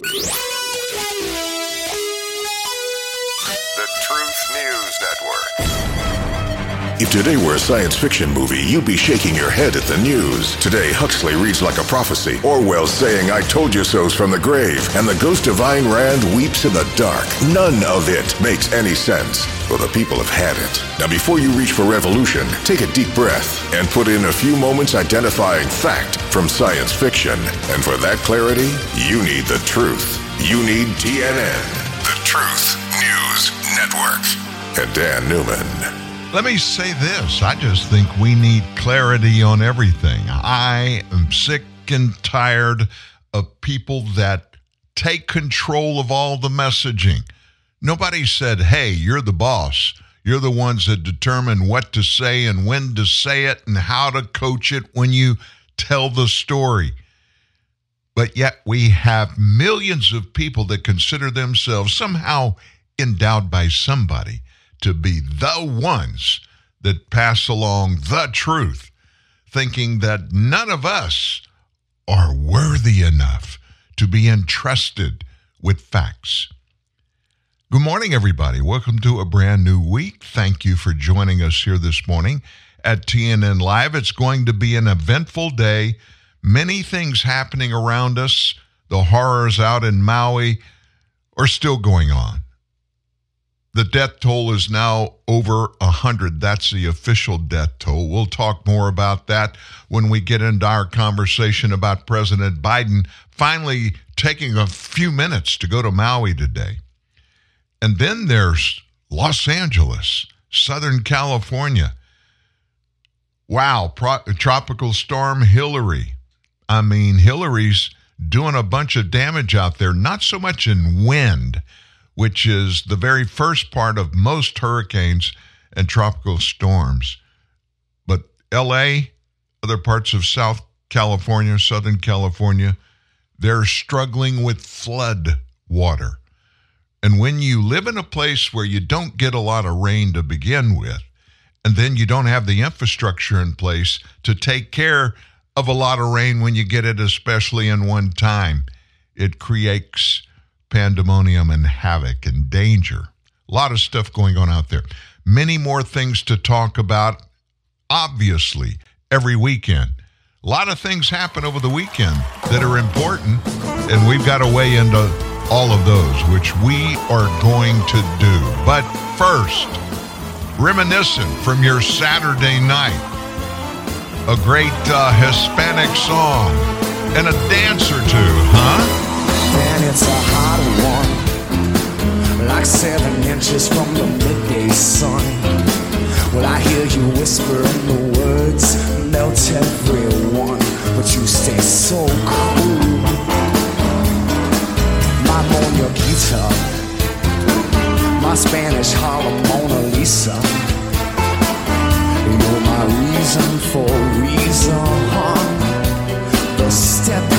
The Truth News Network. If today were a science fiction movie, you'd be shaking your head at the news. Today, Huxley reads like a prophecy. Orwell's saying, I told you so's from the grave. And the ghost of Ayn Rand weeps in the dark. None of it makes any sense. Well, the people have had it. Now, before you reach for revolution, take a deep breath and put in a few moments identifying fact from science fiction. And for that clarity, you need the truth. You need TNN, the Truth News Network. And Dan Newman. Let me say this. I just think we need clarity on everything. I am sick and tired of people that take control of all the messaging. Nobody said, hey, you're the boss. You're the ones that determine what to say and when to say it and how to coach it when you tell the story. But yet we have millions of people that consider themselves somehow endowed by somebody to be the ones that pass along the truth, thinking that none of us are worthy enough to be entrusted with facts. Good morning, everybody. Welcome to a brand new week. Thank you for joining us here this morning at TNN Live. It's going to be an eventful day. Many things happening around us. The horrors out in Maui are still going on. The death toll is now over 100. That's the official death toll. We'll talk more about that when we get into our conversation about President Biden finally taking a few minutes to go to Maui today. And then there's Los Angeles, Southern California. Wow, pro- tropical storm Hillary. I mean, Hillary's doing a bunch of damage out there, not so much in wind which is the very first part of most hurricanes and tropical storms. But LA, other parts of South California, Southern California, they're struggling with flood water. And when you live in a place where you don't get a lot of rain to begin with, and then you don't have the infrastructure in place to take care of a lot of rain when you get it, especially in one time, it creates pandemonium and havoc and danger. A lot of stuff going on out there. Many more things to talk about, obviously, every weekend. A lot of things happen over the weekend that are important, and we've got to weigh into all of those, which we are going to do. But first, reminiscent from your Saturday night, a great uh, Hispanic song and a dance or two, huh? And it's a hot one, like seven inches from the midday sun. Well, I hear you whisper and the words melt everyone, but you stay so cool. My Mona guitar, my Spanish Harlem Mona Lisa. You're my reason for reason, the step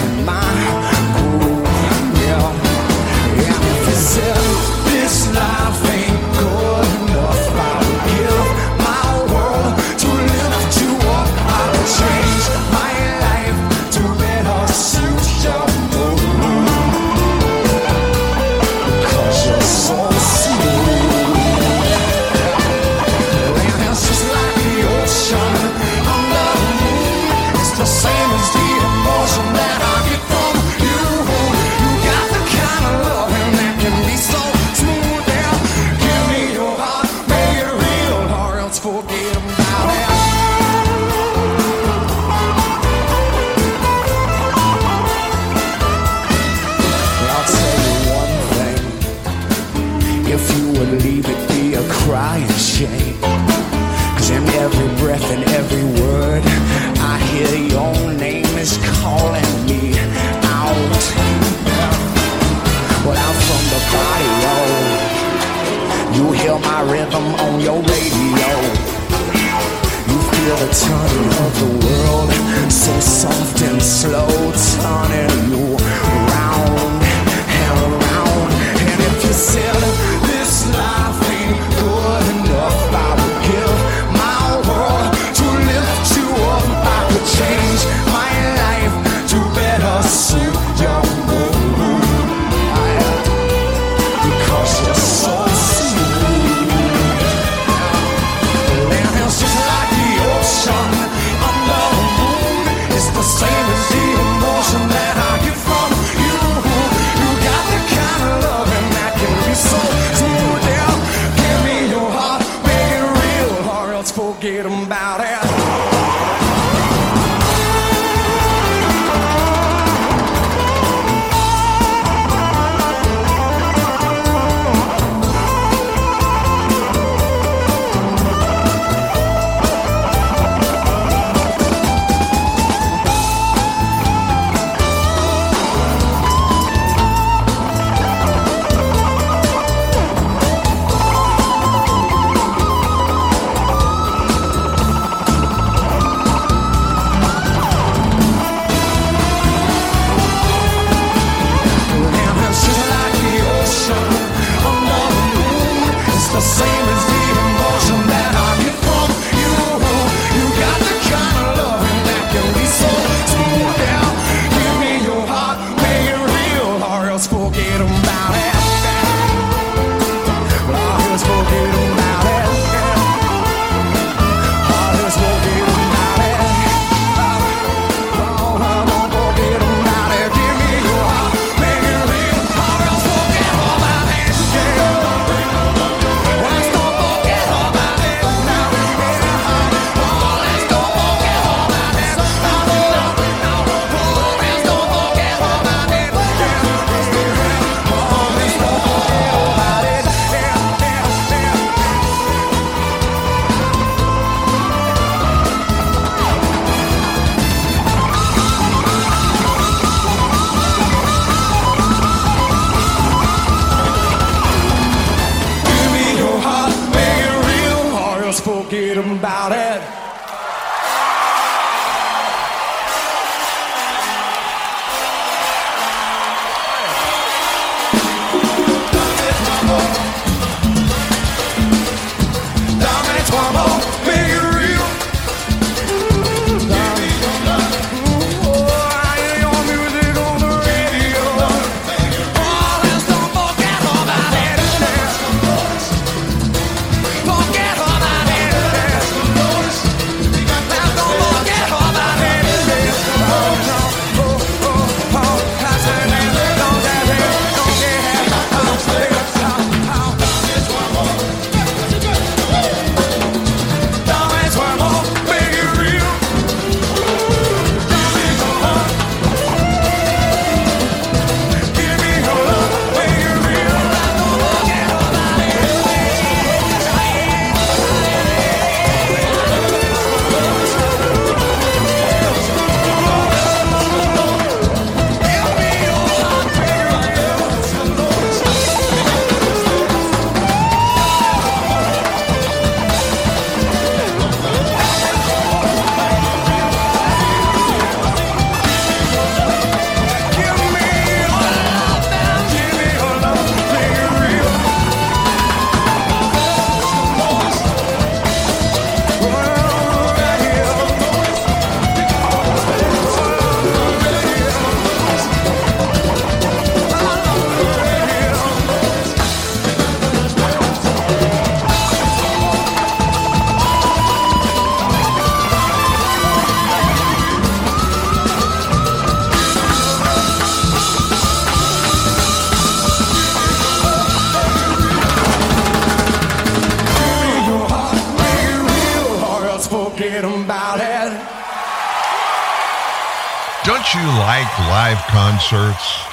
concerts?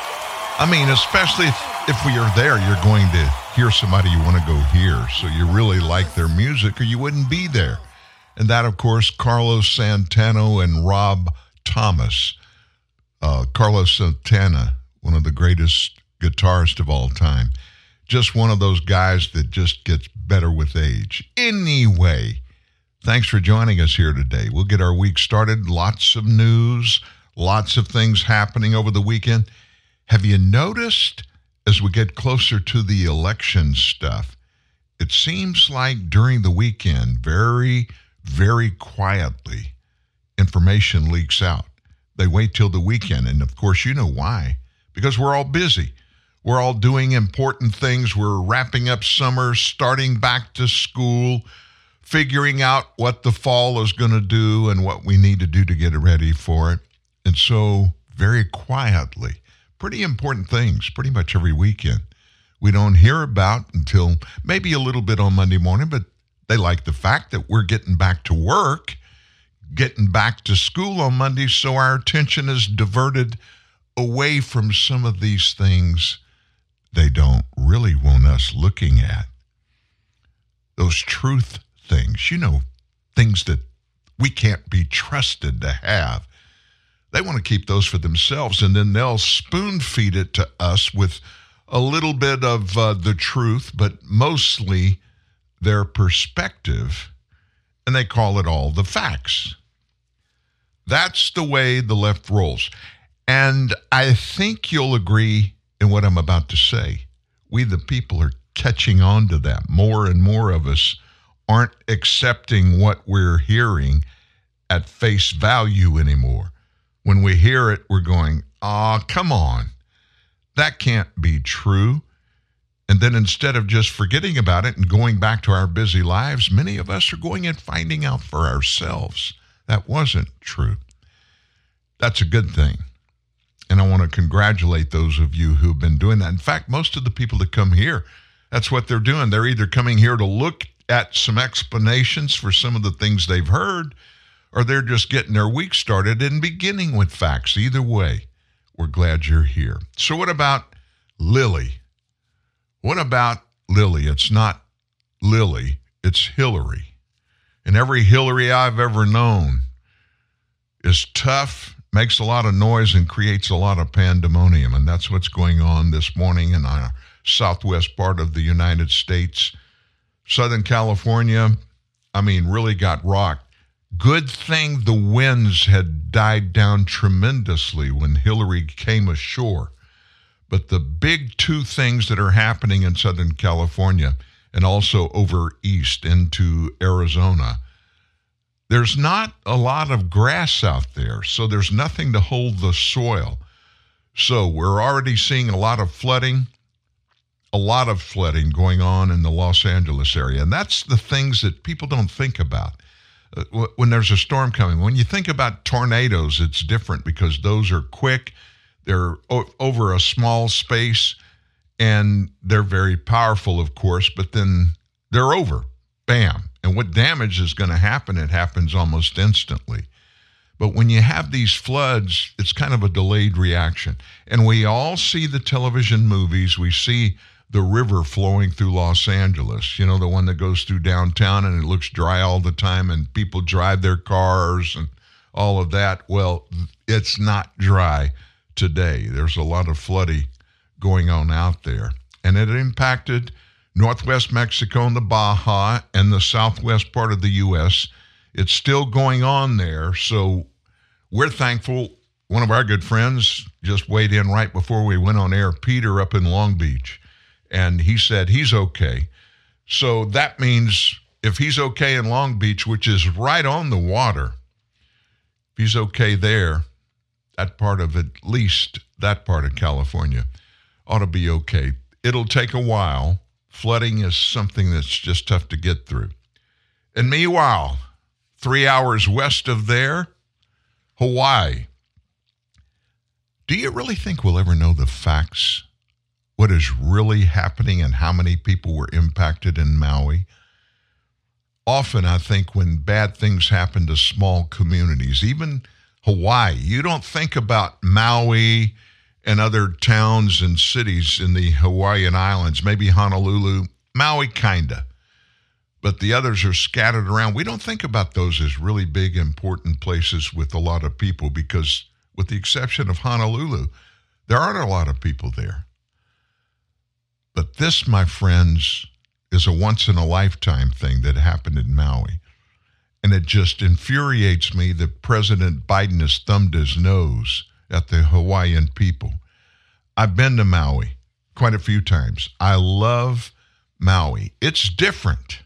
I mean, especially if, we are there, you're going to hear somebody you want to go hear. So you really like their music, or you wouldn't be there. And that, of course, Carlos Santana and Rob Thomas. Uh, Carlos Santana, one of the greatest guitarists of all time. Just one of those guys that just gets better with age. Anyway, thanks for joining us here today. We'll get our week started. Lots of news, lots of things happening over the weekend. Have you noticed as we get closer to the election stuff, it seems like during the weekend, very, very quietly, information leaks out. They wait till the weekend. And of course, you know why. Because we're all busy. We're all doing important things. We're wrapping up summer, starting back to school, figuring out what the fall is going to do and what we need to do to get ready for it. And so, very quietly, pretty important things pretty much every weekend. We don't hear about until maybe a little bit on Monday morning, but they like the fact that we're getting back to work, getting back to school on Monday, so our attention is diverted away from some of these things they don't really want us looking at. Those truth things, you know, things that we can't be trusted to have. They want to keep those for themselves, and then they'll spoon feed it to us with a little bit of uh, the truth, but mostly their perspective, and they call it all the facts. That's the way the left rolls. And I think you'll agree in what I'm about to say. We, the people, are catching on to that. More and more of us aren't accepting what we're hearing at face value anymore. When we hear it, we're going, ah, come on. That can't be true. And then instead of just forgetting about it and going back to our busy lives, many of us are going and finding out for ourselves that wasn't true. That's a good thing. And I want to congratulate those of you who've been doing that. In fact, most of the people that come here, that's what they're doing. They're either coming here to look at some explanations for some of the things they've heard, or they're just getting their week started and beginning with facts. Either way, we're glad you're here. So, what about Lily? What about Lily? It's not Lily, it's Hillary. And every Hillary I've ever known is tough, makes a lot of noise, and creates a lot of pandemonium. And that's what's going on this morning in our southwest part of the United States, Southern California. I mean, really got rocked. Good thing the winds had died down tremendously when Hillary came ashore. But the big two things that are happening in Southern California and also over east into Arizona, there's not a lot of grass out there, so there's nothing to hold the soil. So we're already seeing a lot of flooding, a lot of flooding going on in the Los Angeles area. And that's the things that people don't think about Uh, when there's a storm coming. When you think about tornadoes, it's different because those are quick, they're o- over a small space, and they're very powerful, of course, but then they're over. Bam. And what damage is going to happen, it happens almost instantly. But when you have these floods, it's kind of a delayed reaction. And we all see the television movies. We see the river flowing through Los Angeles, you know, the one that goes through downtown and it looks dry all the time and people drive their cars and all of that. Well, it's not dry today. There's a lot of flooding going on out there. And it impacted northwest Mexico and the Baja and the southwest part of the U.S. It's still going on there. So we're thankful. One of our good friends just weighed in right before we went on air, Peter up in Long Beach, and he said he's okay. So that means if he's okay in Long Beach, which is right on the water, if he's okay there, that part of at least that part of California ought to be okay. It'll take a while. Flooding is something that's just tough to get through. And meanwhile, three hours west of there, Hawaii. Do you really think we'll ever know the facts? What is really happening and how many people were impacted in Maui? Often, I think when bad things happen to small communities, even Hawaii, you don't think about Maui and other towns and cities in the Hawaiian Islands, maybe Honolulu, Maui, kinda but the others are scattered around. We don't think about those as really big, important places with a lot of people because, with the exception of Honolulu, there aren't a lot of people there. But this, my friends, is a once in a lifetime thing that happened in Maui. And it just infuriates me that President Biden has thumbed his nose at the Hawaiian people. I've been to Maui quite a few times. I love Maui. It's different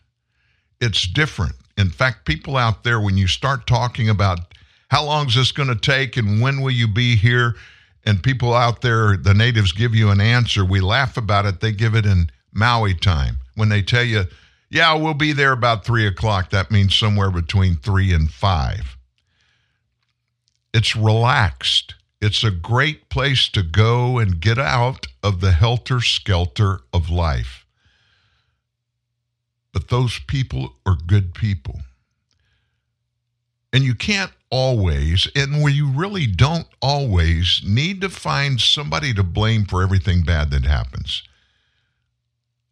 it's different. In fact, people out there, when you start talking about how long is this going to take and when will you be here, and people out there, the natives give you an answer, we laugh about it. They give it in Maui time. When they tell you, yeah, we'll be there about three o'clock, that means somewhere between three and five. It's relaxed. It's a great place to go and get out of the helter skelter of life. But those people are good people. And you can't always, and where you really don't always, need to find somebody to blame for everything bad that happens.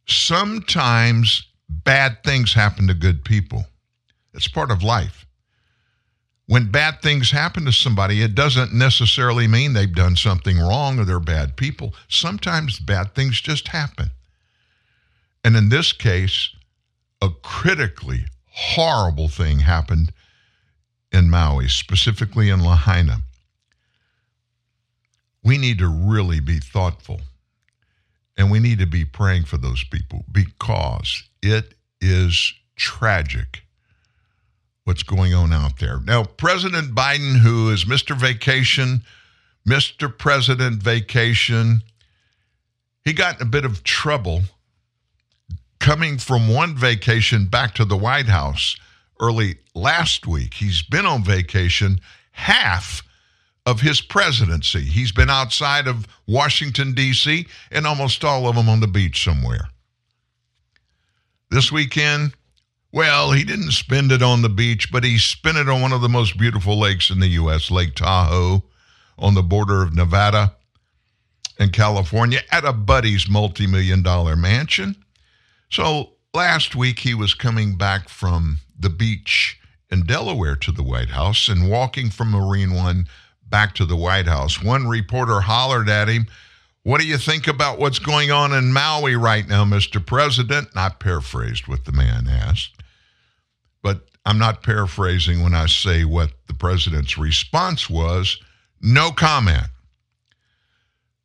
Sometimes bad things happen to good people. It's part of life. When bad things happen to somebody, it doesn't necessarily mean they've done something wrong or they're bad people. Sometimes bad things just happen. And in this case, a critically horrible thing happened in Maui, specifically in Lahaina. We need to really be thoughtful and we need to be praying for those people because it is tragic what's going on out there. Now, President Biden, who is Mr. Vacation, Mr. President Vacation, he got in a bit of trouble coming from one vacation back to the White House early last week. He's been on vacation half of his presidency. He's been outside of Washington, D.C., and almost all of them on the beach somewhere. This weekend, well, he didn't spend it on the beach, but he spent it on one of the most beautiful lakes in the U.S., Lake Tahoe, on the border of Nevada and California, at a buddy's multi million dollar mansion. So last week he was coming back from the beach in Delaware to the White House and walking from Marine One back to the White House. One reporter hollered at him, What do you think about what's going on in Maui right now, Mr. President? I paraphrased what the man asked. But I'm not paraphrasing when I say what the president's response was no comment.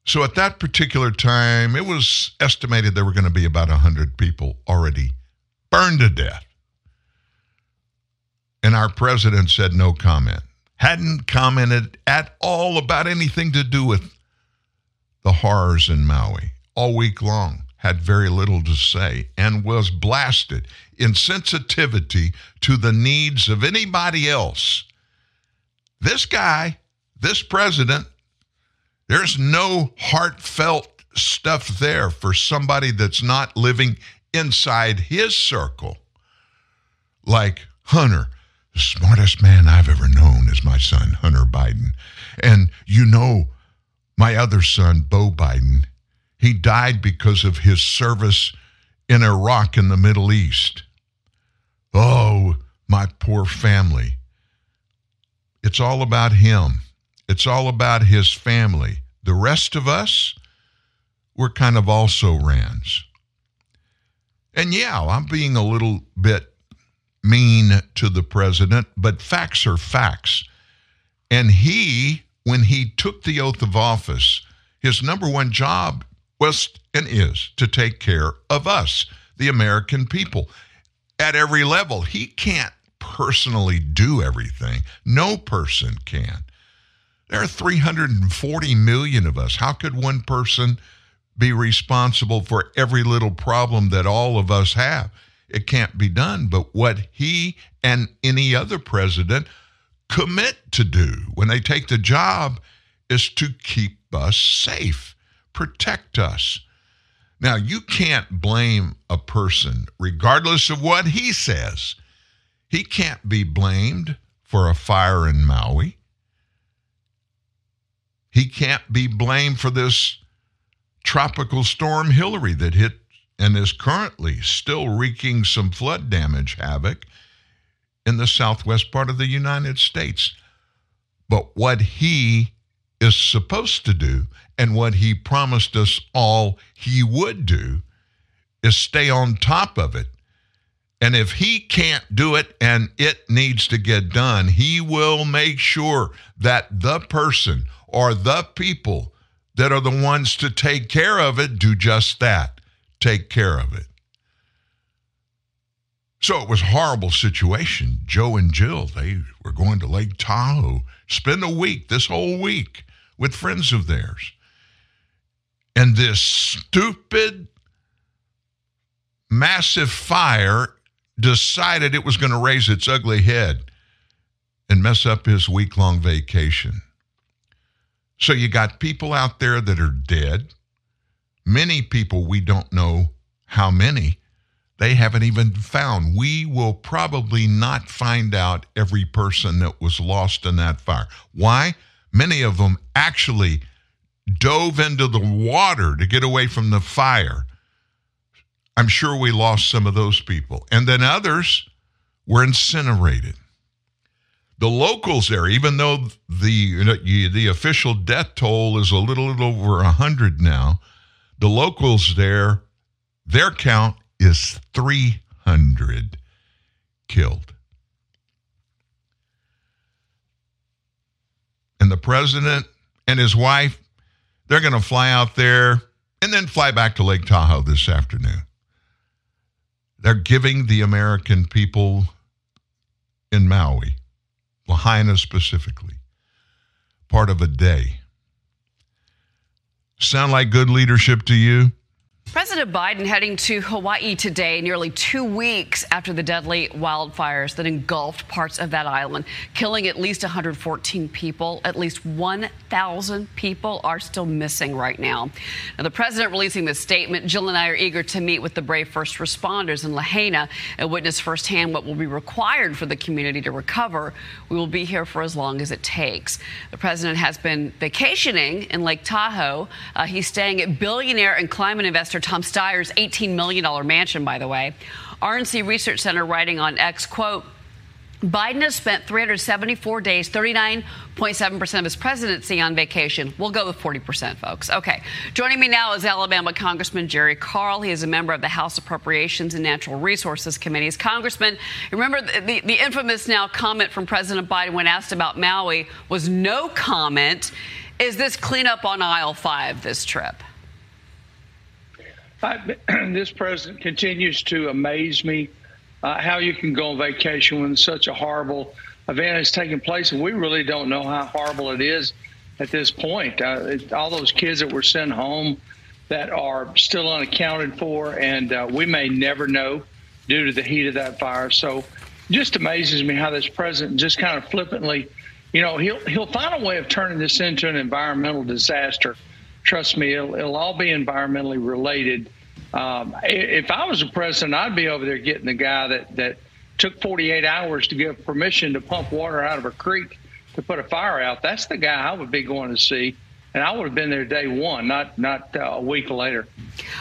So at that particular time, it was estimated there were going to be about 100 people already burned to death. And our president said no comment. Hadn't commented at all about anything to do with the horrors in Maui all week long. Had very little to say and was blasted in sensitivity to the needs of anybody else. This guy, this president, there's no heartfelt stuff there for somebody that's not living inside his circle. Like Hunter, the smartest man I've ever known is my son, Hunter Biden. And you know, my other son, Beau Biden, he died because of his service in Iraq in the Middle East. Oh, my poor family. It's all about him. It's all about his family. The rest of us, we're kind of also Rands. And yeah, I'm being a little bit mean to the president, but facts are facts. And he, when he took the oath of office, his number one job was and is to take care of us, the American people, at every level. He can't personally do everything. No person can. There are 340 million of us. How could one person be responsible for every little problem that all of us have? It can't be done. But what he and any other president commit to do when they take the job is to keep us safe, protect us. Now, you can't blame a person, regardless of what he says. He can't be blamed for a fire in Maui. He can't be blamed for this tropical storm Hillary that hit and is currently still wreaking some flood damage havoc in the southwest part of the United States. But what he is supposed to do and what he promised us all he would do is stay on top of it. And if he can't do it and it needs to get done, he will make sure that the person or the people that are the ones to take care of it do just that take care of it. So it was a horrible situation. Joe and Jill, they were going to Lake Tahoe, spend a week, this whole week, with friends of theirs. And this stupid, massive fire decided it was going to raise its ugly head and mess up his week long vacation. So you got people out there that are dead. Many people we don't know how many they haven't even found. We will probably not find out every person that was lost in that fire. Why? Many of them actually dove into the water to get away from the fire. I'm sure we lost some of those people. And then others were incinerated. The locals there, even though the the official death toll is a little over 100 now, the locals there, their count is 300 killed. And the president and his wife, they're going to fly out there and then fly back to Lake Tahoe this afternoon. They're giving the American people in Maui, Lahaina specifically, part of a day. Sound like good leadership to you? President Biden heading to Hawaii today, nearly two weeks after the deadly wildfires that engulfed parts of that island, killing at least 114 people. At least 1,000 people are still missing right now. Now, the president releasing this statement, Jill and I are eager to meet with the brave first responders in Lahaina and witness firsthand what will be required for the community to recover. We will be here for as long as it takes. The president has been vacationing in Lake Tahoe. Uh, he's staying at billionaire and climate investor Tom Steyer's $18 million mansion, by the way. RNC Research Center writing on X, quote, Biden has spent 374 days, 39.7% of his presidency on vacation. We'll go with 40%, folks. Okay. Joining me now is Alabama Congressman Jerry Carl. He is a member of the House Appropriations and Natural Resources Committees. Congressman, remember the, the, the infamous now comment from President Biden when asked about Maui was no comment. Is this cleanup on aisle five this trip? I, this president continues to amaze me uh, how you can go on vacation when such a horrible event is taking place, and we really don't know how horrible it is at this point. Uh, it, all those kids that were sent home that are still unaccounted for, and uh, we may never know due to the heat of that fire. So, just amazes me how this president just kind of flippantly, you know, he'll he'll find a way of turning this into an environmental disaster. Trust me, it'll, it'll all be environmentally related. Um, if I was a president, I'd be over there getting the guy that, that took 48 hours to give permission to pump water out of a creek to put a fire out. That's the guy I would be going to see and I would have been there day one, not not uh, a week later.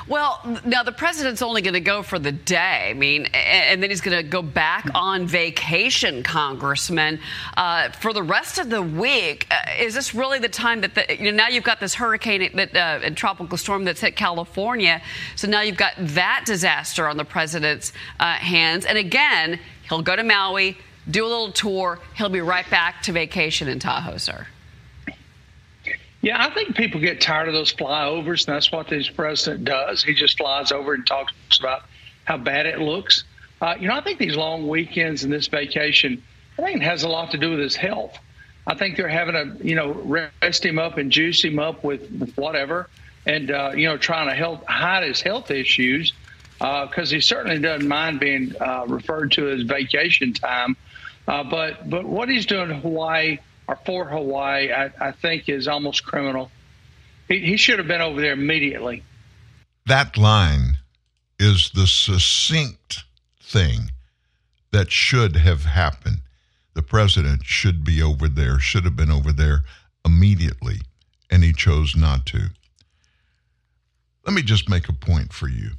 Well, now the president's only going to go for the day. I mean, and then he's going to go back on vacation, Congressman, uh, for the rest of the week. Uh, is this really the time that the, you know now you've got this hurricane that uh, and tropical storm that's hit California? So now you've got that disaster on the president's uh, hands, and again, he'll go to Maui, do a little tour, he'll be right back to vacation in Tahoe, sir. Yeah, I think people get tired of those flyovers, and that's what this president does. He just flies over and talks about how bad it looks. Uh, you know, I think these long weekends and this vacation, I think it has a lot to do with his health. I think they're having to, you know, rest him up and juice him up with, whatever, and uh, you know, trying to help hide his health issues because uh, he certainly doesn't mind being uh, referred to as vacation time. Uh, but but what he's doing in Hawaii or for Hawaii, I, I think is almost criminal. He, he should have been over there immediately. That line is the succinct thing that should have happened. The president should be over there, should have been over there immediately, and he chose not to. Let me just make a point for you.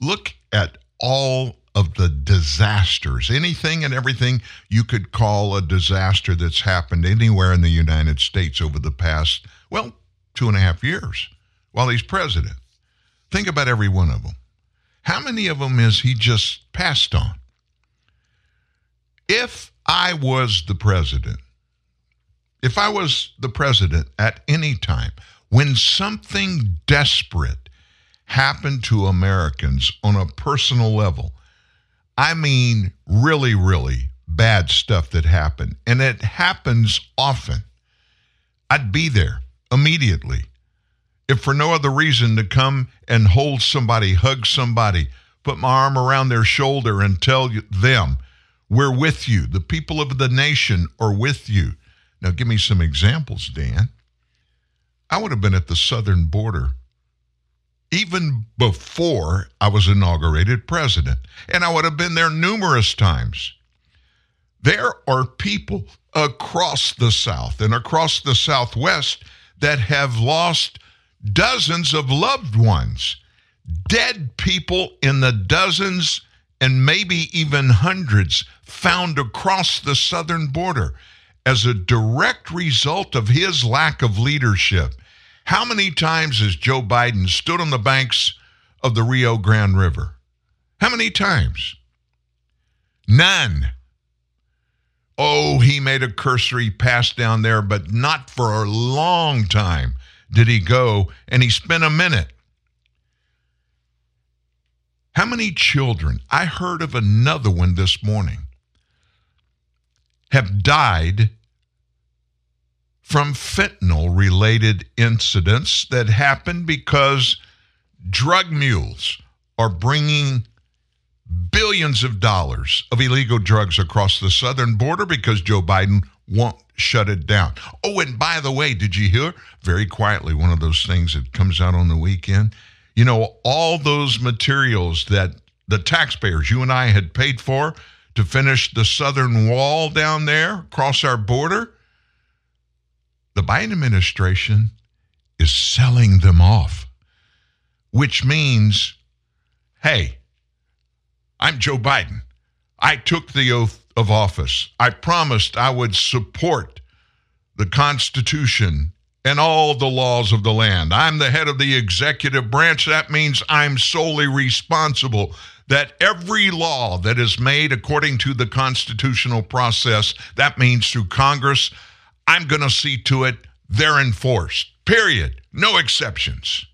Look at all of the disasters, anything and everything you could call a disaster that's happened anywhere in the United States over the past, well, two and a half years while he's president. Think about every one of them. How many of them is he just passed on? If I was the president, if I was the president at any time, when something desperate happened to Americans on a personal level, I mean, really, really bad stuff that happened. And it happens often. I'd be there immediately. If for no other reason to come and hold somebody, hug somebody, put my arm around their shoulder and tell them, we're with you. The people of the nation are with you. Now, give me some examples, Dan. I would have been at the southern border even before I was inaugurated president. And I would have been there numerous times. There are people across the South and across the Southwest that have lost dozens of loved ones, dead people in the dozens and maybe even hundreds found across the southern border as a direct result of his lack of leadership how many times has Joe Biden stood on the banks of the Rio Grande River? How many times? None. Oh, he made a cursory pass down there, but not for a long time did he go, and he spent a minute. How many children? I heard of another one this morning have died from fentanyl related incidents that happen because drug mules are bringing billions of dollars of illegal drugs across the southern border because Joe Biden won't shut it down. Oh, and by the way, did you hear very quietly one of those things that comes out on the weekend? You know, all those materials that the taxpayers, you and I, had paid for to finish the southern wall down there across our border the Biden administration is selling them off, which means, hey, I'm Joe Biden. I took the oath of office. I promised I would support the Constitution and all the laws of the land. I'm the head of the executive branch. That means I'm solely responsible that every law that is made according to the constitutional process, that means through Congress, I'm going to see to it they're enforced. Period. No exceptions.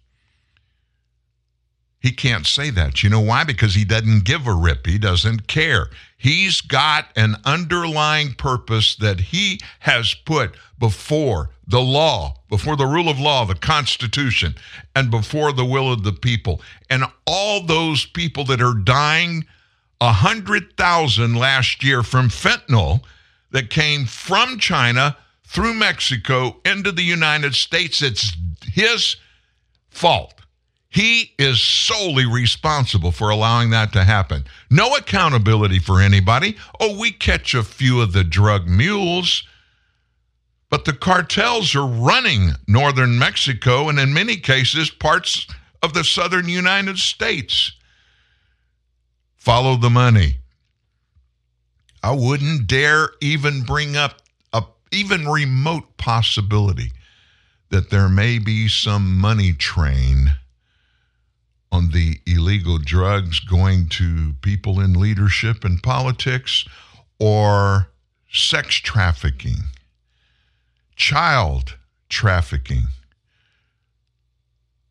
He can't say that. You know why? Because he doesn't give a rip. He doesn't care. He's got an underlying purpose that he has put before the law, before the rule of law, the Constitution, and before the will of the people. And all those people that are dying, a 100,000 last year from fentanyl that came from China through Mexico into the United States, it's his fault. He is solely responsible for allowing that to happen. No accountability for anybody. Oh, we catch a few of the drug mules, but the cartels are running northern Mexico and, in many cases, parts of the southern United States. Follow the money. I wouldn't dare even bring up even remote possibility that there may be some money train on the illegal drugs going to people in leadership and politics or sex trafficking, child trafficking.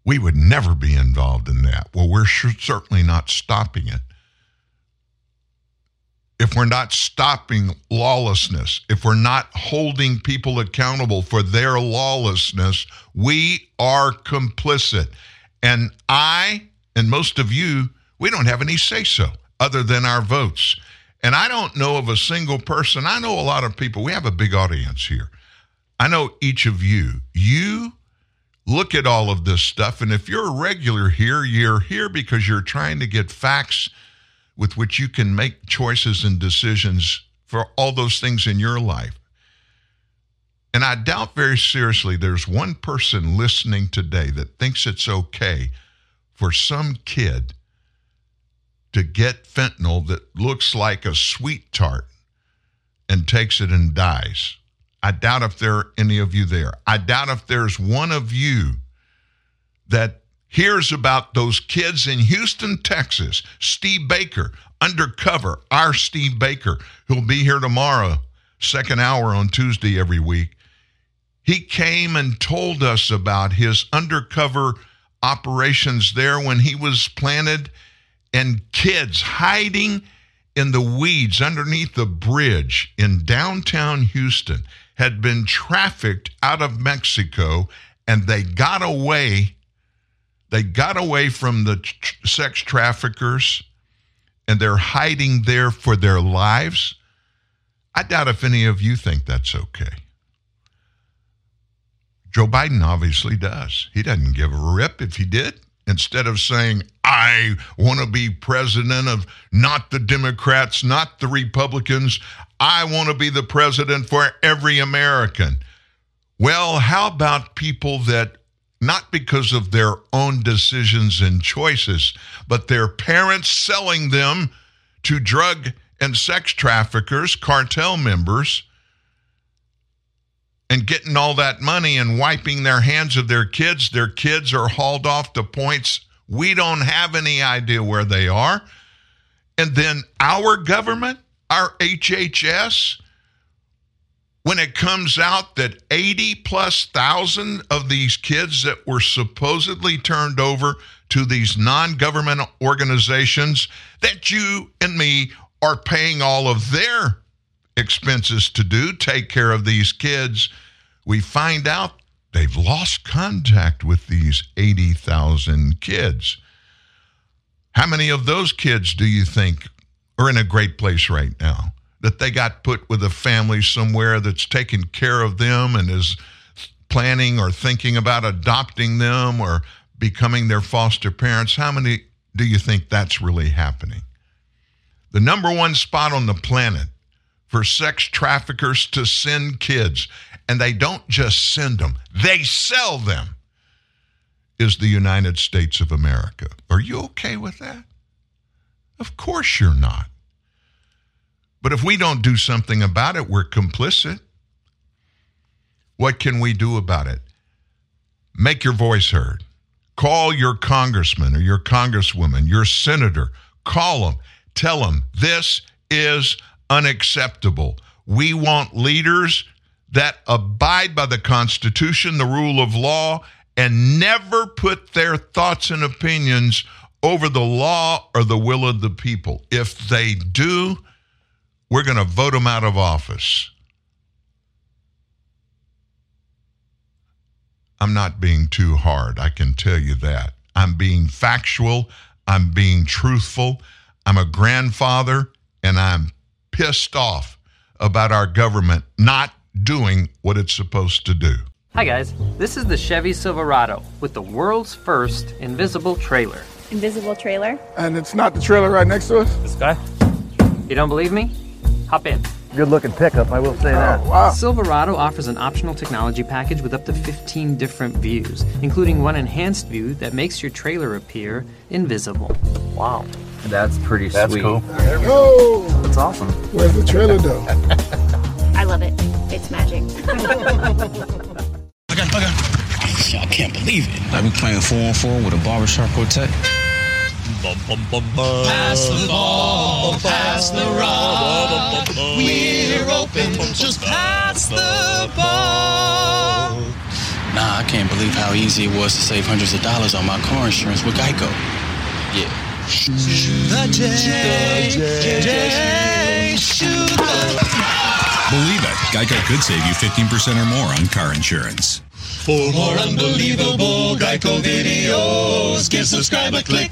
We would never be involved in that. Well, we're certainly not stopping it. If we're not stopping lawlessness, if we're not holding people accountable for their lawlessness, we are complicit. And I and most of you, we don't have any say so other than our votes. And I don't know of a single person. I know a lot of people. We have a big audience here. I know each of you. You look at all of this stuff. And if you're a regular here, you're here because you're trying to get facts with which you can make choices and decisions for all those things in your life. And I doubt very seriously there's one person listening today that thinks it's okay for some kid to get fentanyl that looks like a sweet tart and takes it and dies. I doubt if there are any of you there. I doubt if there's one of you that hears about those kids in Houston, Texas. Steve Baker, undercover, our Steve Baker, who'll be here tomorrow, second hour on Tuesday every week. He came and told us about his undercover operations there when he was planted and kids hiding in the weeds underneath the bridge in downtown Houston had been trafficked out of Mexico and they got away they got away from the tr- sex traffickers and they're hiding there for their lives I doubt if any of you think that's okay Joe Biden obviously does. He doesn't give a rip if he did. Instead of saying, I want to be president of not the Democrats, not the Republicans, I want to be the president for every American. Well, how about people that, not because of their own decisions and choices, but their parents selling them to drug and sex traffickers, cartel members? and getting all that money and wiping their hands of their kids. Their kids are hauled off to points we don't have any idea where they are. And then our government, our HHS, when it comes out that 80 plus thousand of these kids that were supposedly turned over to these non government organizations, that you and me are paying all of their expenses to do, take care of these kids, we find out they've lost contact with these 80,000 kids. How many of those kids do you think are in a great place right now? That they got put with a family somewhere that's taking care of them and is planning or thinking about adopting them or becoming their foster parents? How many do you think that's really happening? The number one spot on the planet for sex traffickers to send kids, and they don't just send them, they sell them, is the United States of America. Are you okay with that? Of course you're not. But if we don't do something about it, we're complicit. What can we do about it? Make your voice heard. Call your congressman or your congresswoman, your senator. Call them. Tell them this is unacceptable. We want leaders that abide by the Constitution, the rule of law, and never put their thoughts and opinions over the law or the will of the people. If they do, we're going to vote him out of office. I'm not being too hard. I can tell you that. I'm being factual. I'm being truthful. I'm a grandfather and I'm pissed off about our government not doing what it's supposed to do. Hi, guys. This is the Chevy Silverado with the world's first invisible trailer. Invisible trailer? And it's not the trailer right next to us? This guy? You don't believe me? Hop in. Good looking pickup, I will say that. Oh, wow. Silverado offers an optional technology package with up to 15 different views, including one enhanced view that makes your trailer appear invisible. Wow. That's pretty That's sweet. cool. Oh, That's awesome. where's the trailer though? I love it. It's magic. I can't believe it. I've been playing 4 on 4 with a barbershop quartet. Pass the ball, pass the rock. We're open, just pass the ball. Nah, I can't believe how easy it was to save hundreds of dollars on my car insurance with Geico. Yeah. The J, J, Believe it, Geico could save you 15% or more on car insurance. For more unbelievable Geico videos, give subscribe a click.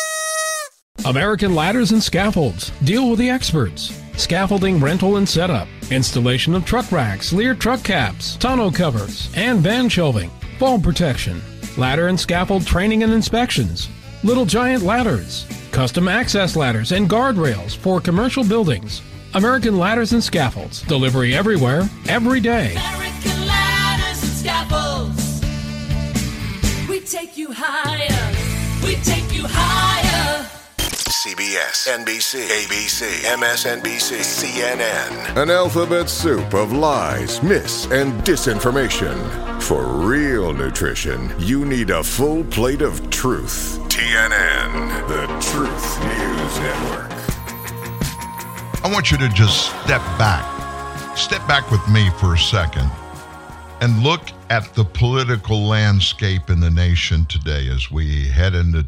American Ladders and Scaffolds. Deal with the experts. Scaffolding rental and setup. Installation of truck racks, Leer truck caps, tonneau covers, and van shelving. Fall protection. Ladder and scaffold training and inspections. Little giant ladders. Custom access ladders and guardrails for commercial buildings. American Ladders and Scaffolds. Delivery everywhere, every day. American ladders and scaffolds. We take you higher. We take you higher. CBS, NBC, ABC, MSNBC, CNN. An alphabet soup of lies, myths, and disinformation. For real nutrition, you need a full plate of truth. TNN, the Truth News Network. I want you to just step back. Step back with me for a second and look at the political landscape in the nation today as we head into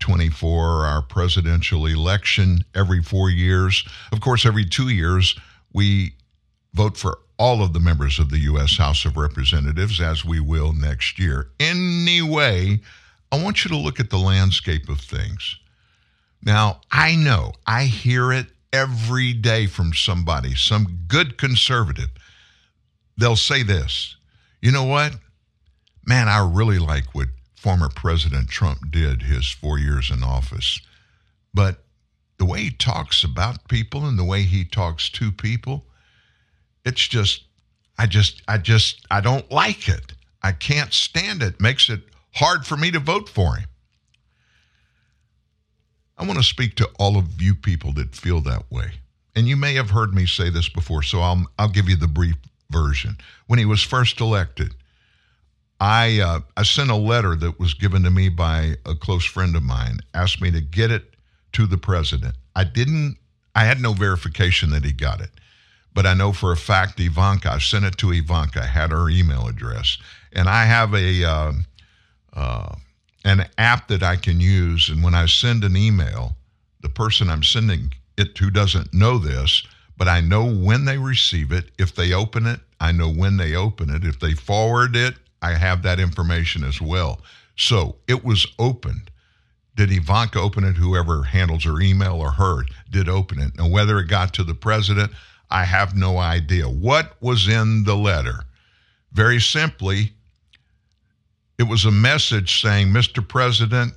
2024, our presidential election every four years. Of course, every two years, we vote for all of the members of the U.S. House of Representatives, as we will next year. Anyway, I want you to look at the landscape of things. Now, I know, I hear it every day from somebody, some good conservative. They'll say this You know what? Man, I really like what former President Trump did his four years in office. But the way he talks about people and the way he talks to people, it's just, I just, I just, I don't like it. I can't stand it. Makes it hard for me to vote for him. I want to speak to all of you people that feel that way. And you may have heard me say this before, so I'll, I'll give you the brief version. When he was first elected, I, uh, I sent a letter that was given to me by a close friend of mine, asked me to get it to the president. I didn't, I had no verification that he got it. But I know for a fact Ivanka, I sent it to Ivanka, had her email address. And I have a, uh, uh, an app that I can use. And when I send an email, the person I'm sending it to doesn't know this, but I know when they receive it. If they open it, I know when they open it. If they forward it, I have that information as well. So it was opened. Did Ivanka open it? Whoever handles her email or her did open it. Now, whether it got to the president, I have no idea. What was in the letter? Very simply, it was a message saying, Mr. President,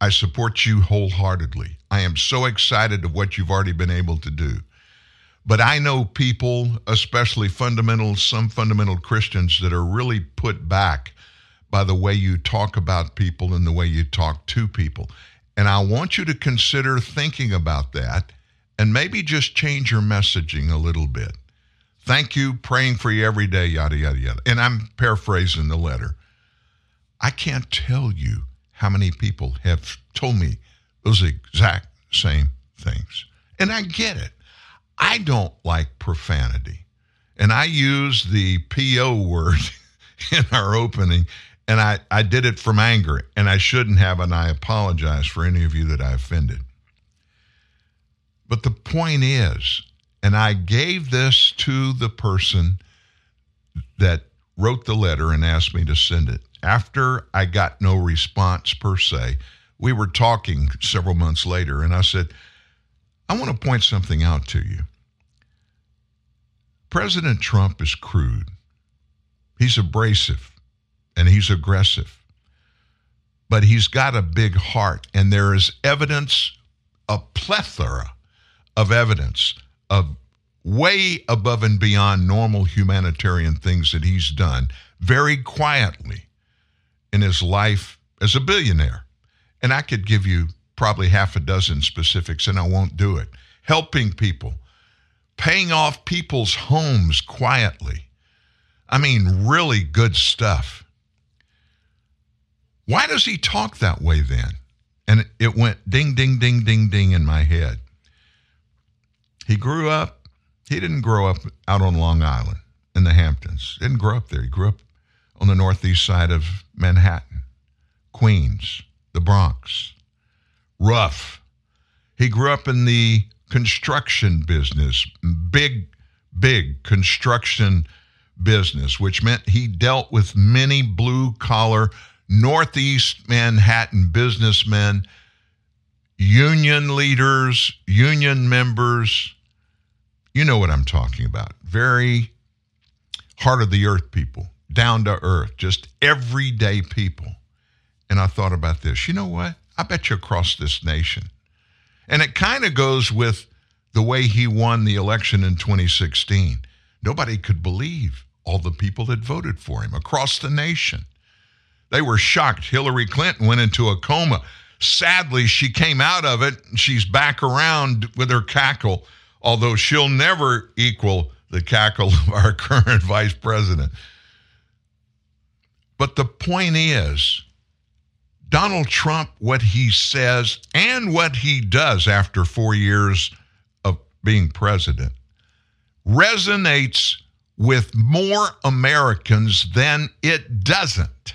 I support you wholeheartedly. I am so excited of what you've already been able to do. But I know people, especially fundamental, some fundamental Christians, that are really put back by the way you talk about people and the way you talk to people. And I want you to consider thinking about that and maybe just change your messaging a little bit. Thank you, praying for you every day, yada, yada, yada. And I'm paraphrasing the letter. I can't tell you how many people have told me those exact same things. And I get it. I don't like profanity. And I use the PO word in our opening, and I, I did it from anger, and I shouldn't have, and I apologize for any of you that I offended. But the point is, and I gave this to the person that wrote the letter and asked me to send it. After I got no response per se, we were talking several months later, and I said, I want to point something out to you. President Trump is crude, he's abrasive, and he's aggressive. But he's got a big heart, and there is evidence, a plethora of evidence of way above and beyond normal humanitarian things that he's done very quietly in his life as a billionaire. And I could give you probably half a dozen specifics, and I won't do it. Helping people, paying off people's homes quietly. I mean, really good stuff. Why does he talk that way then? And it went ding, ding, ding, ding, ding in my head. He grew up, he didn't grow up out on Long Island in the Hamptons. Didn't grow up there. He grew up on the northeast side of Manhattan, Queens, the Bronx. Rough. He grew up in the construction business, big, big construction business, which meant he dealt with many blue collar, Northeast Manhattan businessmen, union leaders, union members. You know what I'm talking about. Very heart of the earth people, down to earth, just everyday people. And I thought about this. You know what? I bet you across this nation. And it kind of goes with the way he won the election in 2016. Nobody could believe all the people that voted for him across the nation. They were shocked. Hillary Clinton went into a coma. Sadly, she came out of it. She's back around with her cackle, although she'll never equal the cackle of our current vice president. But the point is, Donald Trump, what he says and what he does after four years of being president, resonates with more Americans than it doesn't.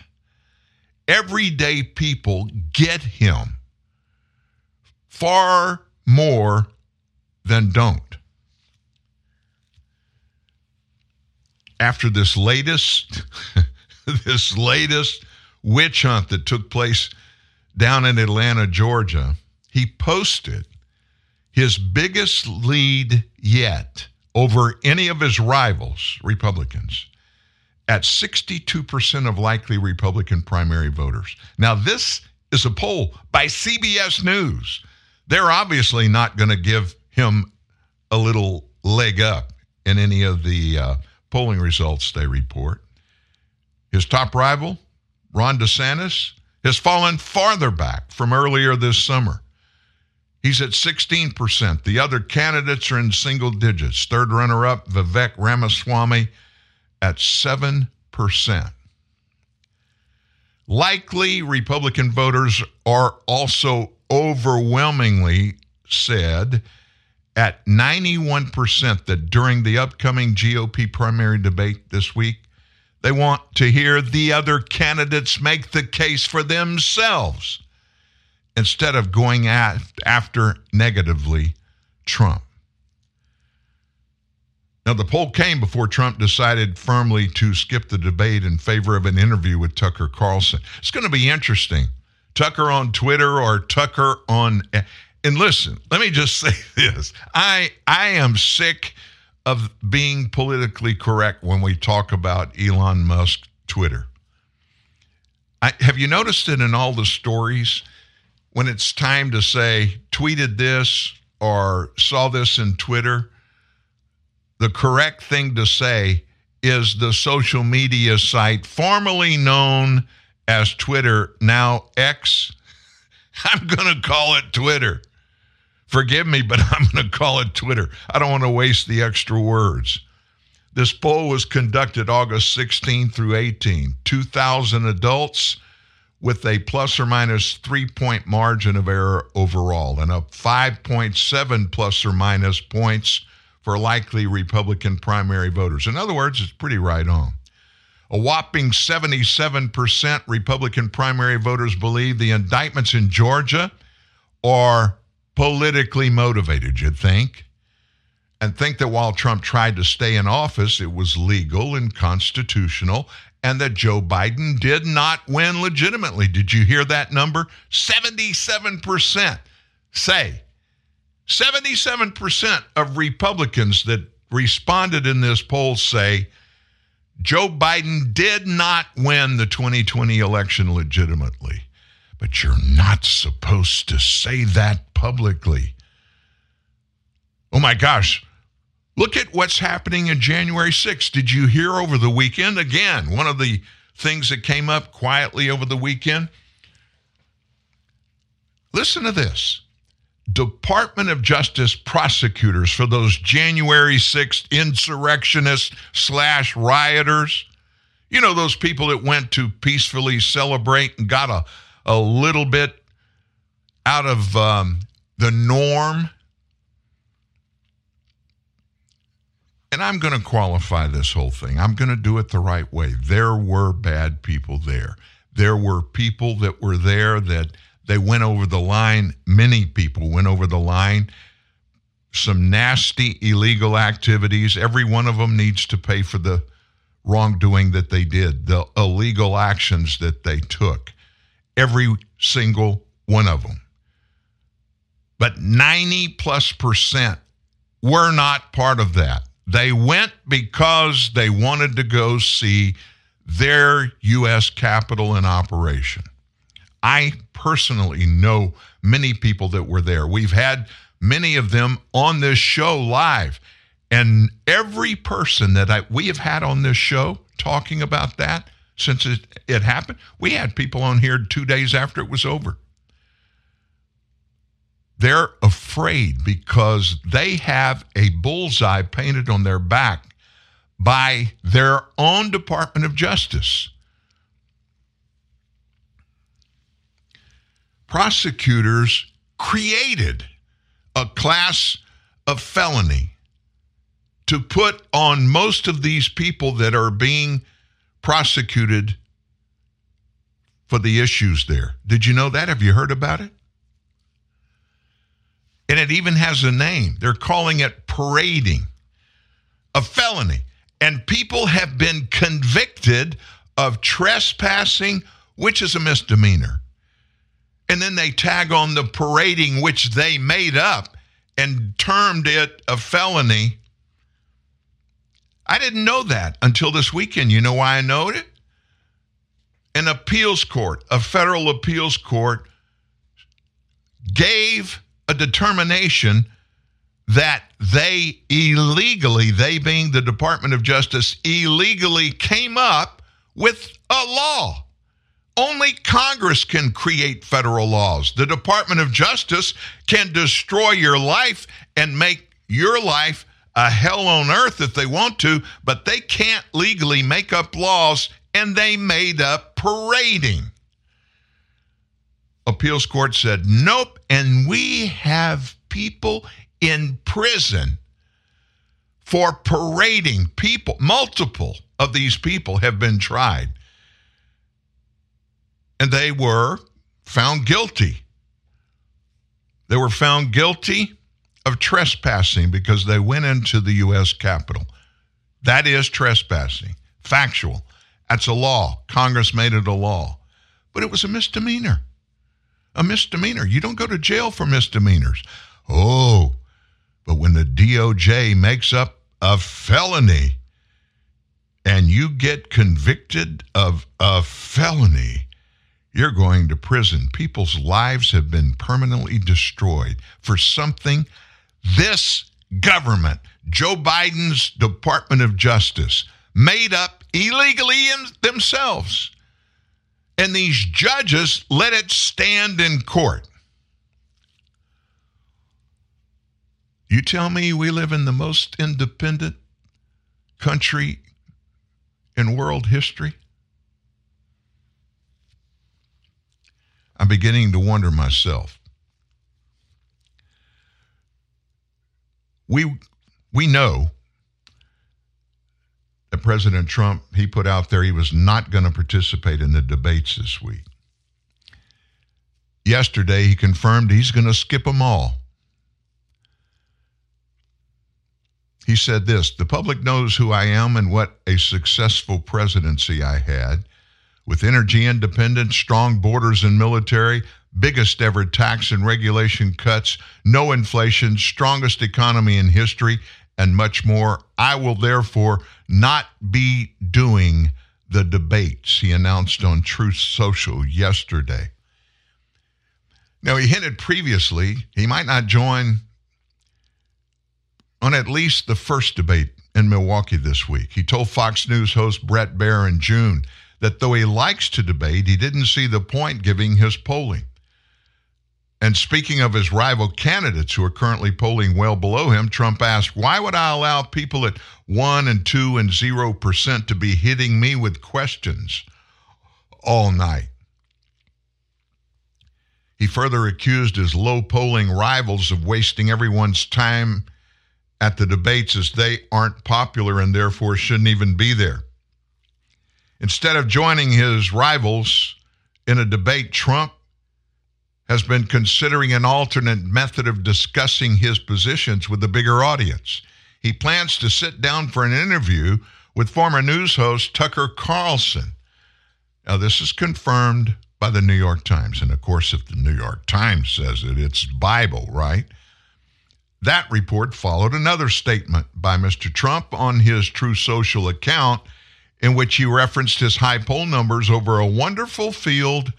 Everyday people get him far more than don't. After this latest, this latest witch hunt that took place down in Atlanta, Georgia, he posted his biggest lead yet over any of his rivals, Republicans, at 62% of likely Republican primary voters. Now, this is a poll by CBS News. They're obviously not going to give him a little leg up in any of the uh, polling results they report. His top rival, Ron DeSantis, has fallen farther back from earlier this summer. He's at 16%. The other candidates are in single digits. Third runner up, Vivek Ramaswamy, at 7%. Likely, Republican voters are also overwhelmingly said at 91% that during the upcoming GOP primary debate this week, they want to hear the other candidates make the case for themselves instead of going at, after negatively Trump. Now, the poll came before Trump decided firmly to skip the debate in favor of an interview with Tucker Carlson. It's going to be interesting. Tucker on Twitter or Tucker on. and listen, let me just say this. I I am sick of being politically correct when we talk about Elon Musk Twitter. I, have you noticed it in all the stories when it's time to say tweeted this or saw this in Twitter? The correct thing to say is the social media site formerly known as Twitter, now X. I'm going to call it Twitter. Forgive me, but I'm going to call it Twitter. I don't want to waste the extra words. This poll was conducted August 16 through 18. 2,000 adults with a plus or minus three point margin of error overall, and a 5.7 plus or minus points for likely Republican primary voters. In other words, it's pretty right on. A whopping 77% Republican primary voters believe the indictments in Georgia are politically motivated, you'd think. And think that while Trump tried to stay in office, it was legal and constitutional, and that Joe Biden did not win legitimately. Did you hear that number? 77% say 77% of Republicans that responded in this poll say Joe Biden did not win the 2020 election legitimately. But you're not supposed to say that publicly. Oh my gosh. Look at what's happening in January 6th. Did you hear over the weekend? Again, one of the things that came up quietly over the weekend. Listen to this. Department of Justice prosecutors for those January 6th insurrectionists slash rioters. You know, those people that went to peacefully celebrate and got a, a little bit out of um, the norm. And I'm going to qualify this whole thing. I'm going to do it the right way. There were bad people there. There were people that were there that they went over the line. Many people went over the line. Some nasty illegal activities. Every one of them needs to pay for the wrongdoing that they did, the illegal actions that they took. Every single one of them. But 90 plus percent were not part of that. They went because they wanted to go see their U.S. Capitol in operation. I personally know many people that were there. We've had many of them on this show live. And every person that I, we have had on this show talking about that since it, it happened, we had people on here two days after it was over. They're afraid because they have a bullseye painted on their back by their own Department of Justice. Prosecutors created a class of felony to put on most of these people that are being prosecuted for the issues there. Did you know that? Have you heard about it? And it even has a name. They're calling it parading, a felony. And people have been convicted of trespassing, which is a misdemeanor. And then they tag on the parading, which they made up and termed it a felony. I didn't know that until this weekend. You know why I know it? An appeals court, a federal appeals court, gave a determination that they illegally, they being the Department of Justice, illegally came up with a law. Only Congress can create federal laws. The Department of Justice can destroy your life and make your life a hell on earth if they want to, but they can't legally make up laws, and they made up parading. Appeals court said, nope, and we have people in prison for parading people. Multiple of these people have been tried and they were found guilty. They were found guilty of trespassing because they went into the U.S. Capitol. That is trespassing, factual. That's a law. Congress made it a law. But it was a misdemeanor. a misdemeanor. You don't go to jail for misdemeanors. Oh, but when the DOJ makes up a felony and you get convicted of a felony, you're going to prison. People's lives have been permanently destroyed for something this government, Joe Biden's Department of Justice, made up illegally themselves. And these judges let it stand in court. You tell me we live in the most independent country in world history? I'm beginning to wonder myself. We we know that President Trump he put out there he was not going to participate in the debates this week. Yesterday he confirmed he's going to skip them all. He said this The public knows who I am and what a successful presidency I had, with energy independence, strong borders and military, biggest ever tax and regulation cuts, no inflation, strongest economy in history, and much more. I will therefore not be doing the debates, he announced on Truth Social yesterday. Now, he hinted previously he might not join on at least the first debate in Milwaukee this week. He told Fox News host Bret Baier in June that though he likes to debate, he didn't see the point giving his polling. And speaking of his rival candidates who are currently polling well below him, Trump asked, Why would I allow people at 1 and 2 and 0% to be hitting me with questions all night? He further accused his low polling rivals of wasting everyone's time at the debates as they aren't popular and therefore shouldn't even be there. Instead of joining his rivals in a debate, Trump has been considering an alternate method of discussing his positions with the bigger audience. He plans to sit down for an interview with former news host Tucker Carlson. Now, this is confirmed by the New York Times. And of course, if the New York Times says it, it's Bible, right? That report followed another statement by Mr. Trump on his True Social account, in which he referenced his high poll numbers over a wonderful field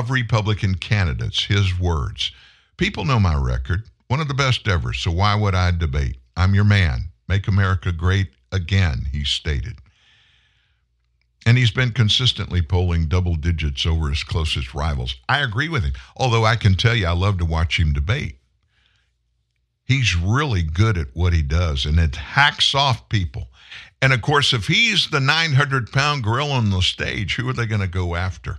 of Republican candidates. His words People know my record, one of the best ever, so why would I debate? I'm your man. Make America great again, he stated. And he's been consistently polling double digits over his closest rivals. I agree with him, although I can tell you I love to watch him debate. He's really good at what he does, and it hacks off people. And of course, if he's the 900 pound gorilla on the stage, who are they going to go after?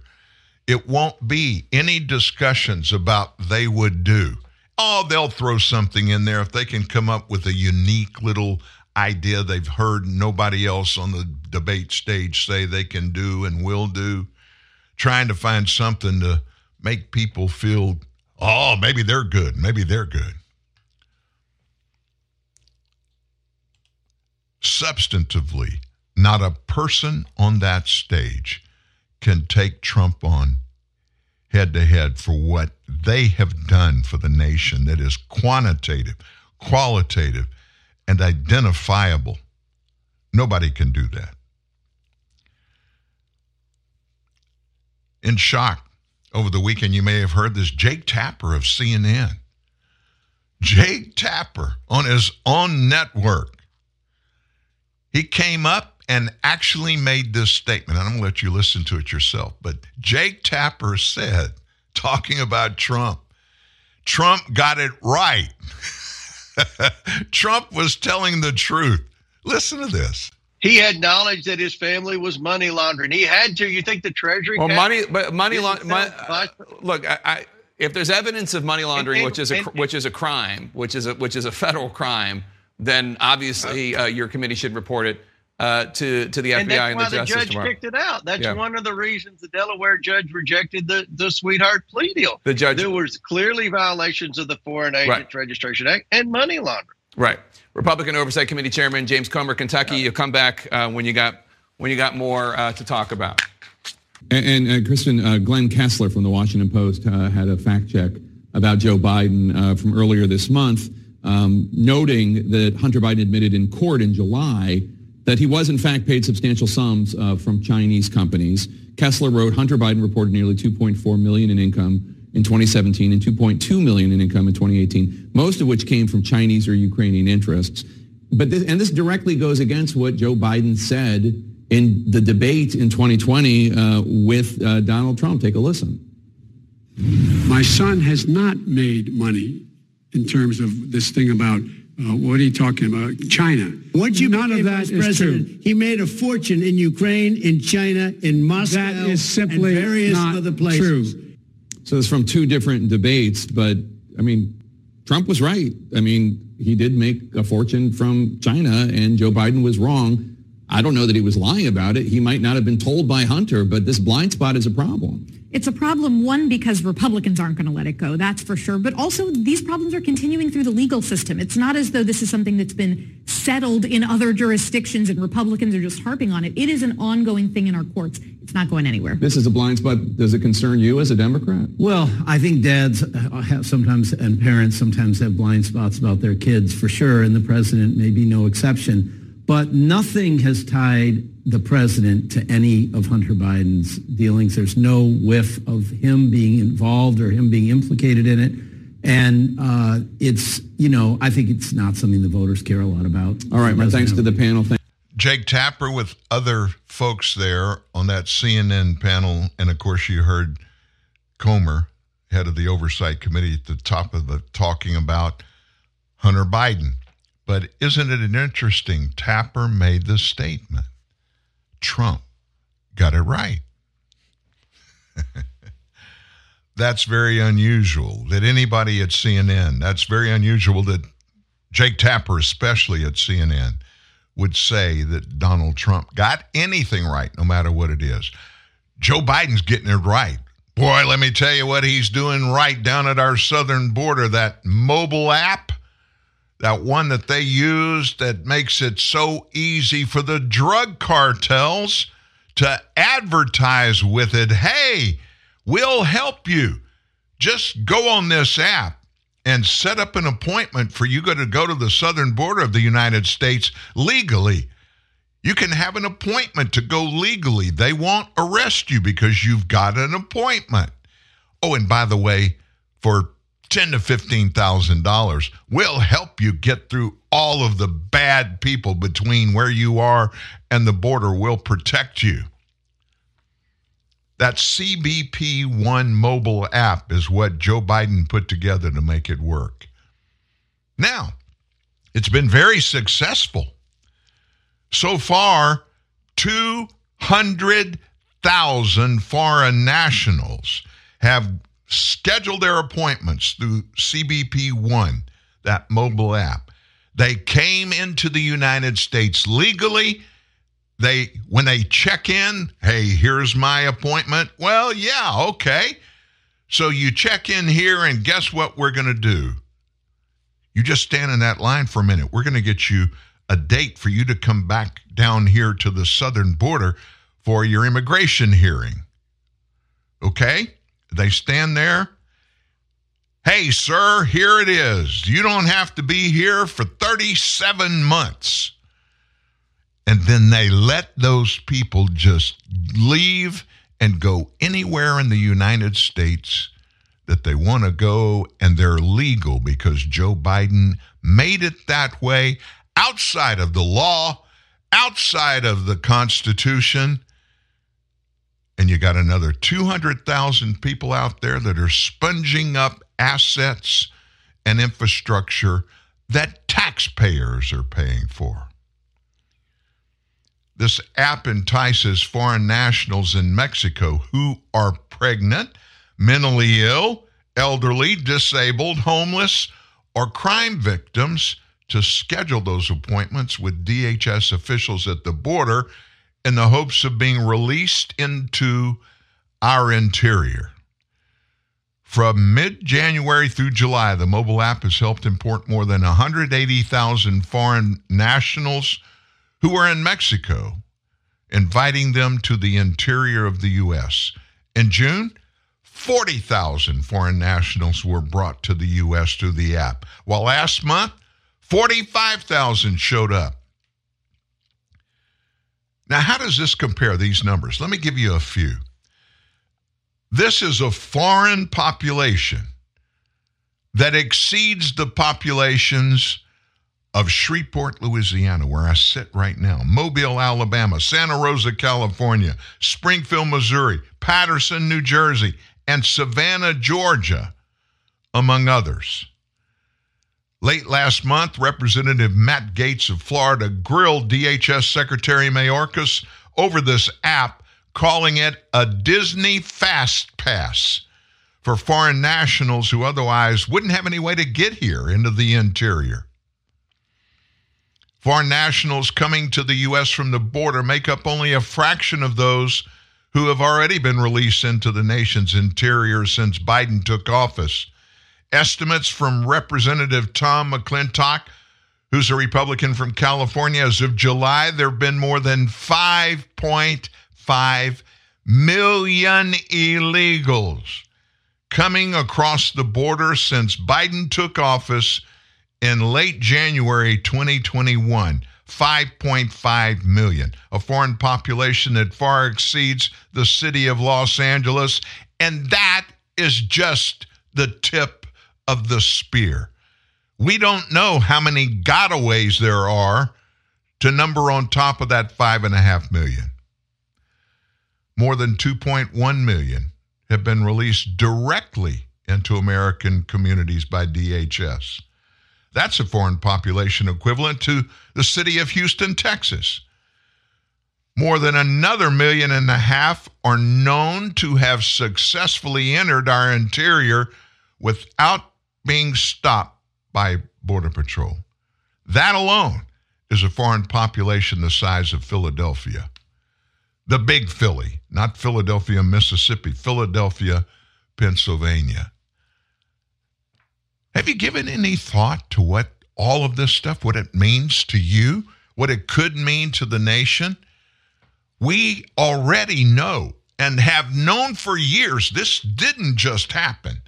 It won't be any discussions about they would do. Oh, they'll throw something in there if they can come up with a unique little idea they've heard nobody else on the debate stage say they can do and will do. Trying to find something to make people feel, oh, maybe they're good. Maybe they're good. Substantively, not a person on that stage can take Trump on head to head for what they have done for the nation that is quantitative, qualitative, and identifiable. Nobody can do that. In shock, over the weekend, you may have heard this Jake Tapper of CNN. Jake Tapper on his own network. He came up and actually made this statement. And I'm going to let you listen to it yourself. But Jake Tapper said, talking about Trump, Trump got it right. Trump was telling the truth. Listen to this. He had knowledge that his family was money laundering. He had to. You think the Treasury? Well, money, but money laundering. Vice- Look, I, I, if there's evidence of money laundering, and- which is a and- which is a crime, which is a which is a federal crime, then obviously uh, your committee should report it uh, to to the FBI and that's and, why the the judge Department. picked it out. That's Yeah. one of the reasons the Delaware judge rejected the, the sweetheart plea deal. The judge- there was clearly violations of the Foreign Agents Right. Registration Act and money laundering. Right. Republican Oversight Committee Chairman James Comer, Kentucky. You'll come back uh, when you got when you got more uh, to talk about. And, and uh, Kristen, uh, Glenn Kessler from the Washington Post uh, had a fact check about Joe Biden uh, from earlier this month, um, noting that Hunter Biden admitted in court in July that he was in fact paid substantial sums uh, from Chinese companies. Kessler wrote Hunter Biden reported nearly 2.4 million in income in 2017 and 2.2 million in income in 2018, most of which came from Chinese or Ukrainian interests. But this, and this directly goes against what Joe Biden said in the debate in 2020 uh, with uh, Donald Trump. Take a listen. My son has not made money in terms of this thing about uh, what are you talking about? China. Once you None of became that vice is president, true. he made a fortune in Ukraine, in China, in Moscow, That is simply and various not other places. true. So it's from two different debates, but I mean, Trump was right. I mean, he did make a fortune from China, and Joe Biden was wrong. I don't know that he was lying about it. He might not have been told by Hunter, but this blind spot is a problem. It's a problem, one, because Republicans aren't going to let it go, that's for sure. But also, these problems are continuing through the legal system. It's not as though this is something that's been settled in other jurisdictions and Republicans are just harping on it. It is an ongoing thing in our courts. It's not going anywhere. This is a blind spot. Does it concern you as a Democrat? Well, I think dads uh, have sometimes and parents sometimes have blind spots about their kids for sure, and the president may be no exception. But nothing has tied the president to any of Hunter Biden's dealings. There's no whiff of him being involved or him being implicated in it. And uh, it's, you know, I think it's not something the voters care a lot about. All right, my thanks to the panel. Thank- Jake Tapper with other folks there on that CNN panel. And of course, you heard Comer, head of the Oversight Committee, at the top of the talking about Hunter Biden. But isn't it interesting? Tapper made the statement Trump got it right. that's very unusual that anybody at CNN, that's very unusual that Jake Tapper, especially at CNN, would say that Donald Trump got anything right, no matter what it is. Joe Biden's getting it right. Boy, let me tell you what he's doing right down at our southern border. That mobile app, that one that they use that makes it so easy for the drug cartels to advertise with it. Hey, we'll help you. Just go on this app and set up an appointment for you to go to the southern border of the United States legally. You can have an appointment to go legally. They won't arrest you because you've got an appointment. Oh, and by the way, for ten to fifteen thousand dollars, we'll help you get through all of the bad people between where you are and the border. We'll protect you. That CBP One mobile app is what Joe Biden put together to make it work. Now, it's been very successful. So far, 200,000 foreign nationals have scheduled their appointments through CBP One, that mobile app. They came into the United States legally. They when they check in hey here's my appointment. Well yeah okay. So you check in here and guess what we're going to do? You just stand in that line for a minute. We're going to get you a date for you to come back down here to the southern border for your immigration hearing. Okay they stand there hey sir here it is you don't have to be here for 37 months and then they let those people just leave and go anywhere in the United States that they want to go, and they're legal because Joe Biden made it that way outside of the law, outside of the Constitution. And you got another 200,000 people out there that are sponging up assets and infrastructure that taxpayers are paying for. This app entices foreign nationals in Mexico who are pregnant, mentally ill, elderly, disabled, homeless, or crime victims to schedule those appointments with DHS officials at the border in the hopes of being released into our interior. From mid January through July, the mobile app has helped import more than 180,000 foreign nationals who are in Mexico inviting them to the interior of the U.S. In June, 40,000 foreign nationals were brought to the U.S. through the app, while last month, 45,000 showed up. Now, how does this compare, these numbers? Let me give you a few. This is a foreign population that exceeds the populations of Shreveport, Louisiana, where I sit right now, Mobile, Alabama, Santa Rosa, California, Springfield, Missouri, Paterson, New Jersey, and Savannah, Georgia, among others. Late last month, Representative Matt Gaetz of Florida grilled DHS Secretary Mayorkas over this app, calling it a Disney Fast Pass for foreign nationals who otherwise wouldn't have any way to get here into the interior. Foreign nationals coming to the U.S. from the border make up only a fraction of those who have already been released into the nation's interior since Biden took office. Estimates from Representative Tom McClintock, who's a Republican from California, as of July, there have been more than 5.5 million illegals coming across the border since Biden took office in late January 2021. 5.5 million, a foreign population that far exceeds the city of Los Angeles. And that is just the tip of the spear. We don't know how many gotaways there are to number on top of that 5.5 million. More than 2.1 million have been released directly into American communities by DHS. That's a foreign population equivalent to the city of Houston, Texas. More than another million and a half are known to have successfully entered our interior without being stopped by Border Patrol. That alone is a foreign population the size of Philadelphia. The big Philly, not Philadelphia, Mississippi, Philadelphia, Pennsylvania. Have you given any thought to what all of this stuff, what it means to you, what it could mean to the nation? We already know and have known for years this didn't just happen.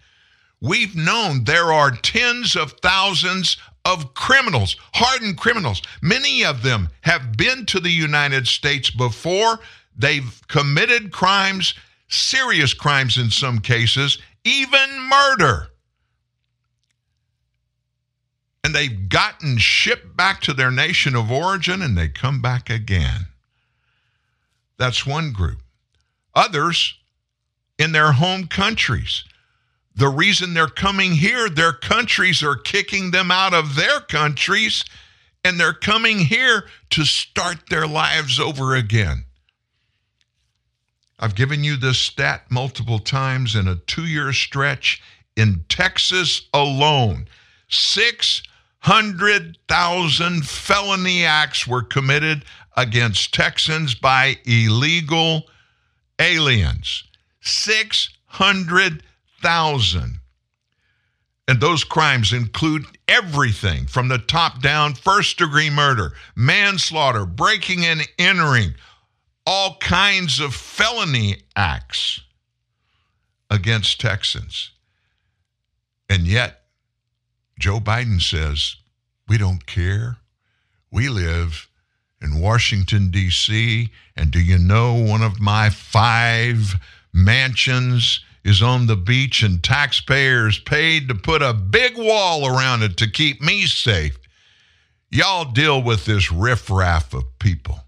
We've known there are tens of thousands of criminals, hardened criminals. Many of them have been to the United States before. They've committed crimes, serious crimes in some cases, even murder and they've gotten shipped back to their nation of origin and they come back again. That's one group. Others in their home countries. The reason they're coming here, their countries are kicking them out of their countries and they're coming here to start their lives over again. I've given you this stat multiple times in a two year stretch in Texas alone. 600,000 felony acts were committed against Texans by illegal aliens. 600,000. And those crimes include everything from the top down first degree murder, manslaughter, breaking and entering, all kinds of felony acts against Texans. And yet, Joe Biden says, we don't care. We live in Washington, D.C., and do you know one of my five mansions is on the beach and taxpayers paid to put a big wall around it to keep me safe? Y'all deal with this riffraff of people.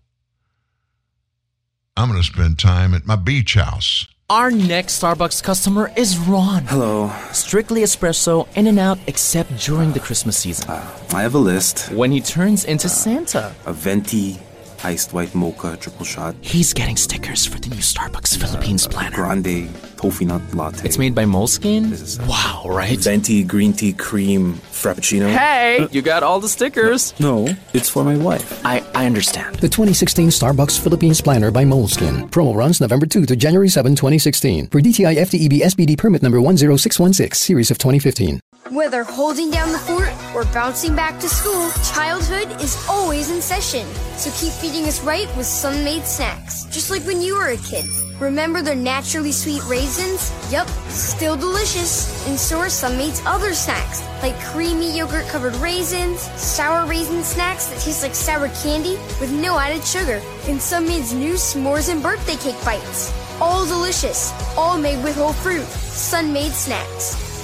I'm going to spend time at my beach house. Our next Starbucks customer is Ron. Hello. Strictly espresso, in and out, except during the Christmas season. Uh, I have a list. When he turns into uh, Santa. A venti, iced white mocha, triple shot. He's getting stickers for the new Starbucks Philippines uh, planner. Grande, toffee nut latte. It's made by Moleskine? Wow, right? Venti, green tea, cream, frappuccino. Hey, you got all the stickers. No, it's for my wife. I, I understand. The 2016 Starbucks Philippines Planner by Moleskine. Promo runs November 2 to January 7, 2016. For DTI FTEB SBD permit number 10616, series of 2015. Whether holding down the fort or bouncing back to school, childhood is always in session. So keep feeding us right with Sun-Maid snacks, just like when you were a kid. Remember their naturally sweet raisins? Yup, still delicious. And so are Sun-Maid's other snacks, like creamy yogurt covered raisins, sour raisin snacks that taste like sour candy with no added sugar, and Sun-Maid's new s'mores and birthday cake bites. All delicious, all made with whole fruit. Sun-Maid snacks.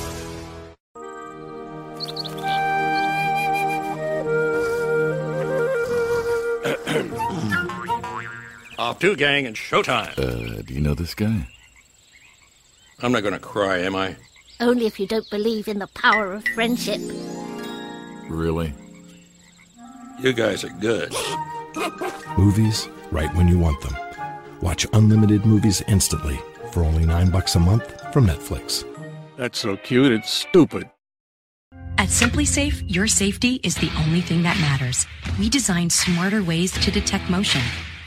Off to gang and showtime. Uh, do you know this guy? I'm not going to cry, am I? Only if you don't believe in the power of friendship. Really? You guys are good. Movies right when you want them. Watch unlimited movies instantly for only nine bucks a month from Netflix. That's so cute, it's stupid. At SimpliSafe, your safety is the only thing that matters. We design smarter ways to detect motion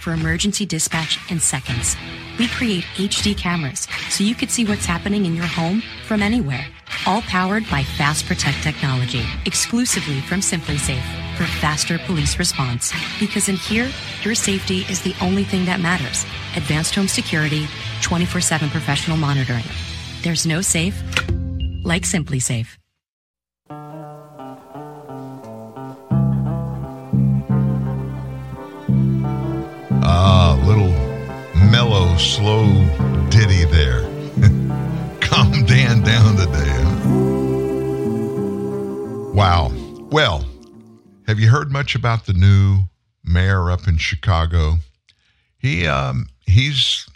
for emergency dispatch in seconds. We create HD cameras so you could see what's happening in your home from anywhere. All powered by Fast Protect technology, exclusively from SimpliSafe for faster police response. Because in here, your safety is the only thing that matters. Advanced home security, 24 7 professional monitoring. There's no safe like Simply Ah, little mellow, slow ditty there. Calm Dan down today. Huh? Wow. Well, have you heard much about the new mayor up in Chicago? He um he's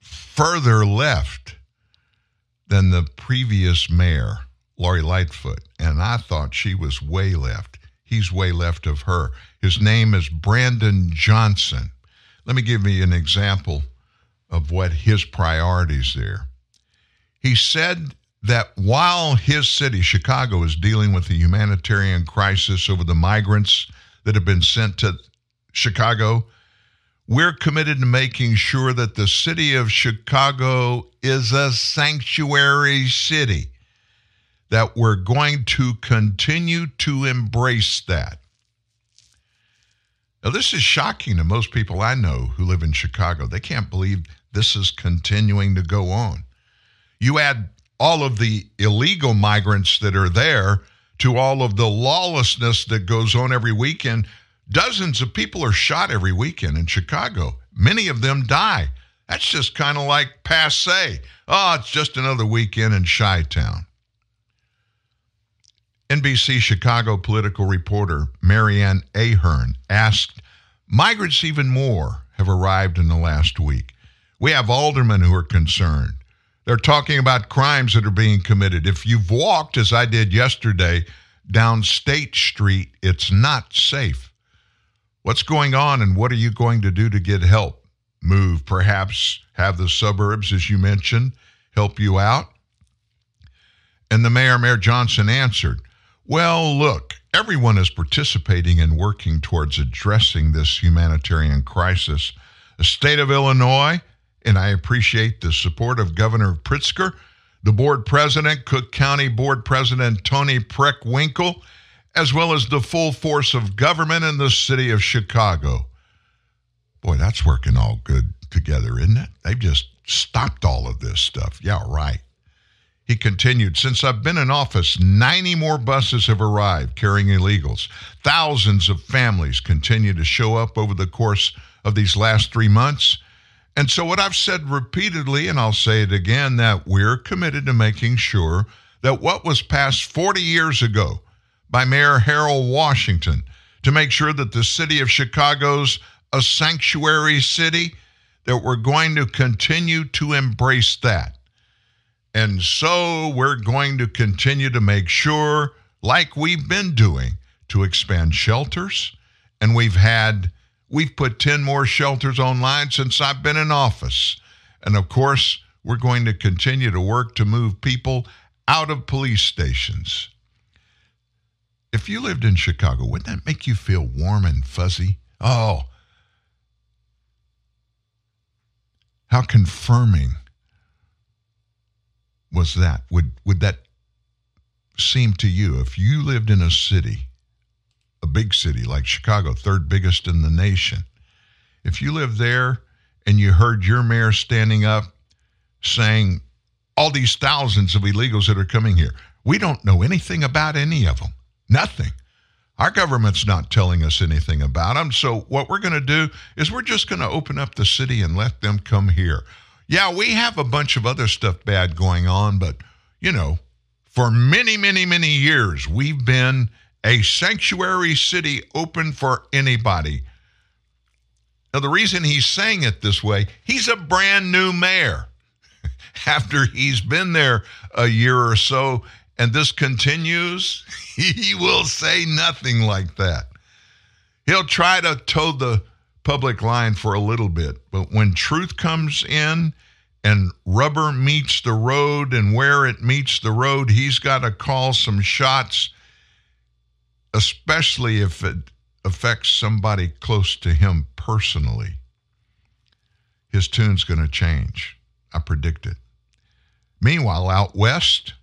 further left than the previous mayor, Lori Lightfoot, and I thought she was way left. He's way left of her. His name is Brandon Johnson. Let me give you an example of what his priorities there. He said that while his city, Chicago, is dealing with the humanitarian crisis over the migrants that have been sent to Chicago, we're committed to making sure that the city of Chicago is a sanctuary city, that we're going to continue to embrace that. Now, this is shocking to most people I know who live in Chicago. They can't believe this is continuing to go on. You add all of the illegal migrants that are there to all of the lawlessness that goes on every weekend. Dozens of people are shot every weekend in Chicago. Many of them die. That's just kind of like passe. Oh, it's just another weekend in Chi Town. NBC Chicago political reporter Mary Ann Ahern asked, Migrants even more have arrived in the last week. We have aldermen who are concerned. They're talking about crimes that are being committed. If you've walked, as I did yesterday, down State Street, it's not safe. What's going on and what are you going to do to get help? Move, perhaps have the suburbs, as you mentioned, help you out? And the mayor, Mayor Johnson, answered, Well, look, everyone is participating and working towards addressing this humanitarian crisis. The state of Illinois, and I appreciate the support of Governor Pritzker, the board president, Cook County Board President Toni Preckwinkle, as well as the full force of government in the city of Chicago. Boy, that's working all good together, isn't it? They've just stopped all of this stuff. Yeah, right. He continued, Since I've been in office, 90 more buses have arrived carrying illegals. Thousands of families continue to show up over the course of these last three months. And so, what I've said repeatedly, and I'll say it again, that we're committed to making sure that what was passed 40 years ago by Mayor Harold Washington to make sure that the city of Chicago's a sanctuary city, that we're going to continue to embrace that. And so we're going to continue to make sure, like we've been doing, to expand shelters. And we've had, we've put 10 more shelters online since I've been in office. And of course, we're going to continue to work to move people out of police stations. If you lived in Chicago, wouldn't that make you feel warm and fuzzy? Oh, how confirming was that? Would would that seem to you if you lived in a city, a big city like Chicago, third biggest in the nation, if you lived there and you heard your mayor standing up saying, all these thousands of illegals that are coming here, we don't know anything about any of them. Nothing. Our government's not telling us anything about them. So, what we're going to do is we're just going to open up the city and let them come here. Yeah, we have a bunch of other stuff bad going on, but, you know, for many, many, many years, we've been a sanctuary city open for anybody. Now, the reason he's saying it this way, he's a brand new mayor. After he's been there a year or so, and this continues, he will say nothing like that. He'll try to toe the public line for a little bit, but when truth comes in and rubber meets the road and where it meets the road, he's got to call some shots, especially if it affects somebody close to him personally. His tune's going to change. I predict it. Meanwhile, out west,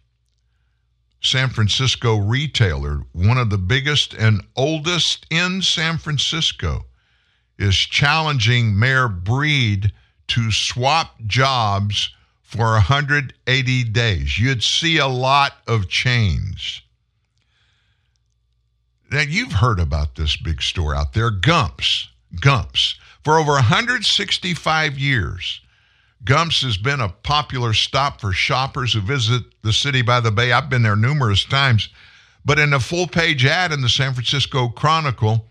San Francisco retailer, one of the biggest and oldest in San Francisco, is challenging Mayor Breed to swap jobs for 180 days. You'd see a lot of change. Now, you've heard about this big store out there, Gumps. Gumps. For over 165 years, Gumps has been a popular stop for shoppers who visit the city by the bay. I've been there numerous times. But in a full page ad in the San Francisco Chronicle,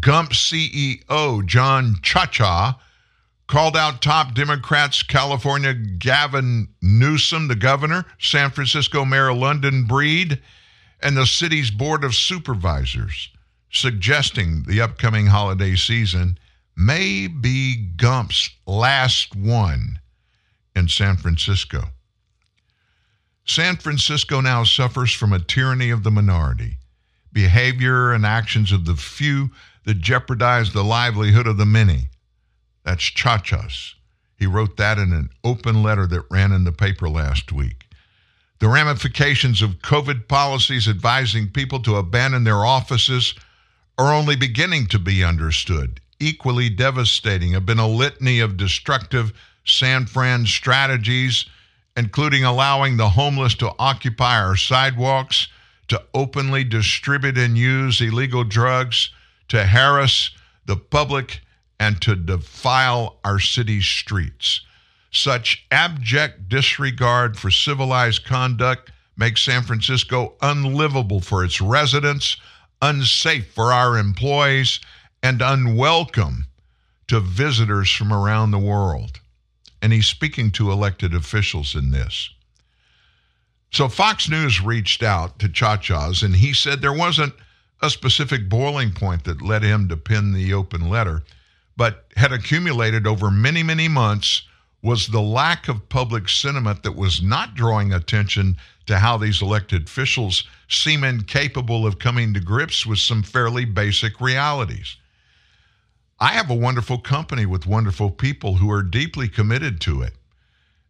Gumps CEO John Chacha called out top Democrats California Gavin Newsom, the governor, San Francisco Mayor London Breed, and the city's Board of Supervisors, suggesting the upcoming holiday season may be Gump's last one in San Francisco. San Francisco now suffers from a tyranny of the minority, behavior and actions of the few that jeopardize the livelihood of the many. That's Chachas. He wrote that in an open letter that ran in the paper last week. The ramifications of COVID policies advising people to abandon their offices are only beginning to be understood. Equally devastating have been a litany of destructive San Fran strategies, including allowing the homeless to occupy our sidewalks, to openly distribute and use illegal drugs, to harass the public, and to defile our city's streets. Such abject disregard for civilized conduct makes San Francisco unlivable for its residents, unsafe for our employees, and unwelcome to visitors from around the world. And he's speaking to elected officials in this. So Fox News reached out to Chachas, and he said there wasn't a specific boiling point that led him to pen the open letter, but had accumulated over many, many months was the lack of public sentiment that was not drawing attention to how these elected officials seem incapable of coming to grips with some fairly basic realities. I have a wonderful company with wonderful people who are deeply committed to it.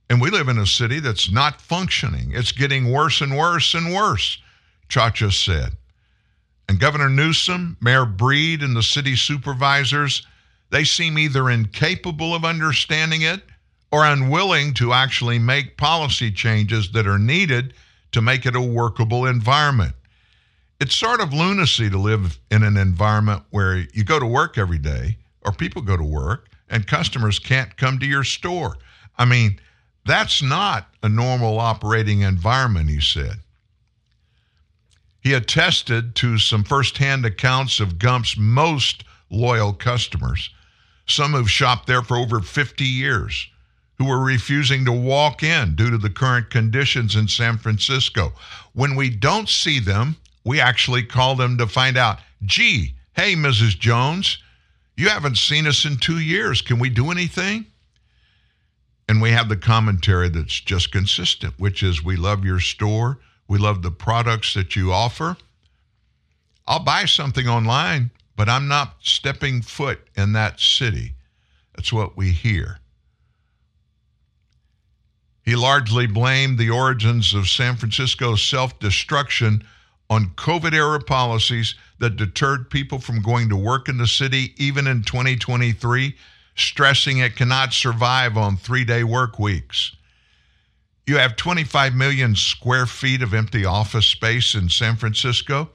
And we live in a city that's not functioning. It's getting worse and worse and worse, Chacha said. And Governor Newsom, Mayor Breed, and the city supervisors, they seem either incapable of understanding it or unwilling to actually make policy changes that are needed to make it a workable environment. It's sort of lunacy to live in an environment where you go to work every day, or people go to work, and customers can't come to your store. I mean, that's not a normal operating environment, he said. He attested to some firsthand accounts of Gump's most loyal customers, some who've shopped there for over 50 years, who were refusing to walk in due to the current conditions in San Francisco. When we don't see them, we actually call them to find out, gee, hey, Mrs. Jones, you haven't seen us in two years. Can we do anything? And we have the commentary that's just consistent, which is we love your store. We love the products that you offer. I'll buy something online, but I'm not stepping foot in that city. That's what we hear. He largely blamed the origins of San Francisco's self destruction on COVID era policies that deterred people from going to work in the city even in 2023, stressing it cannot survive on three day work weeks. You have 25 million square feet of empty office space in San Francisco.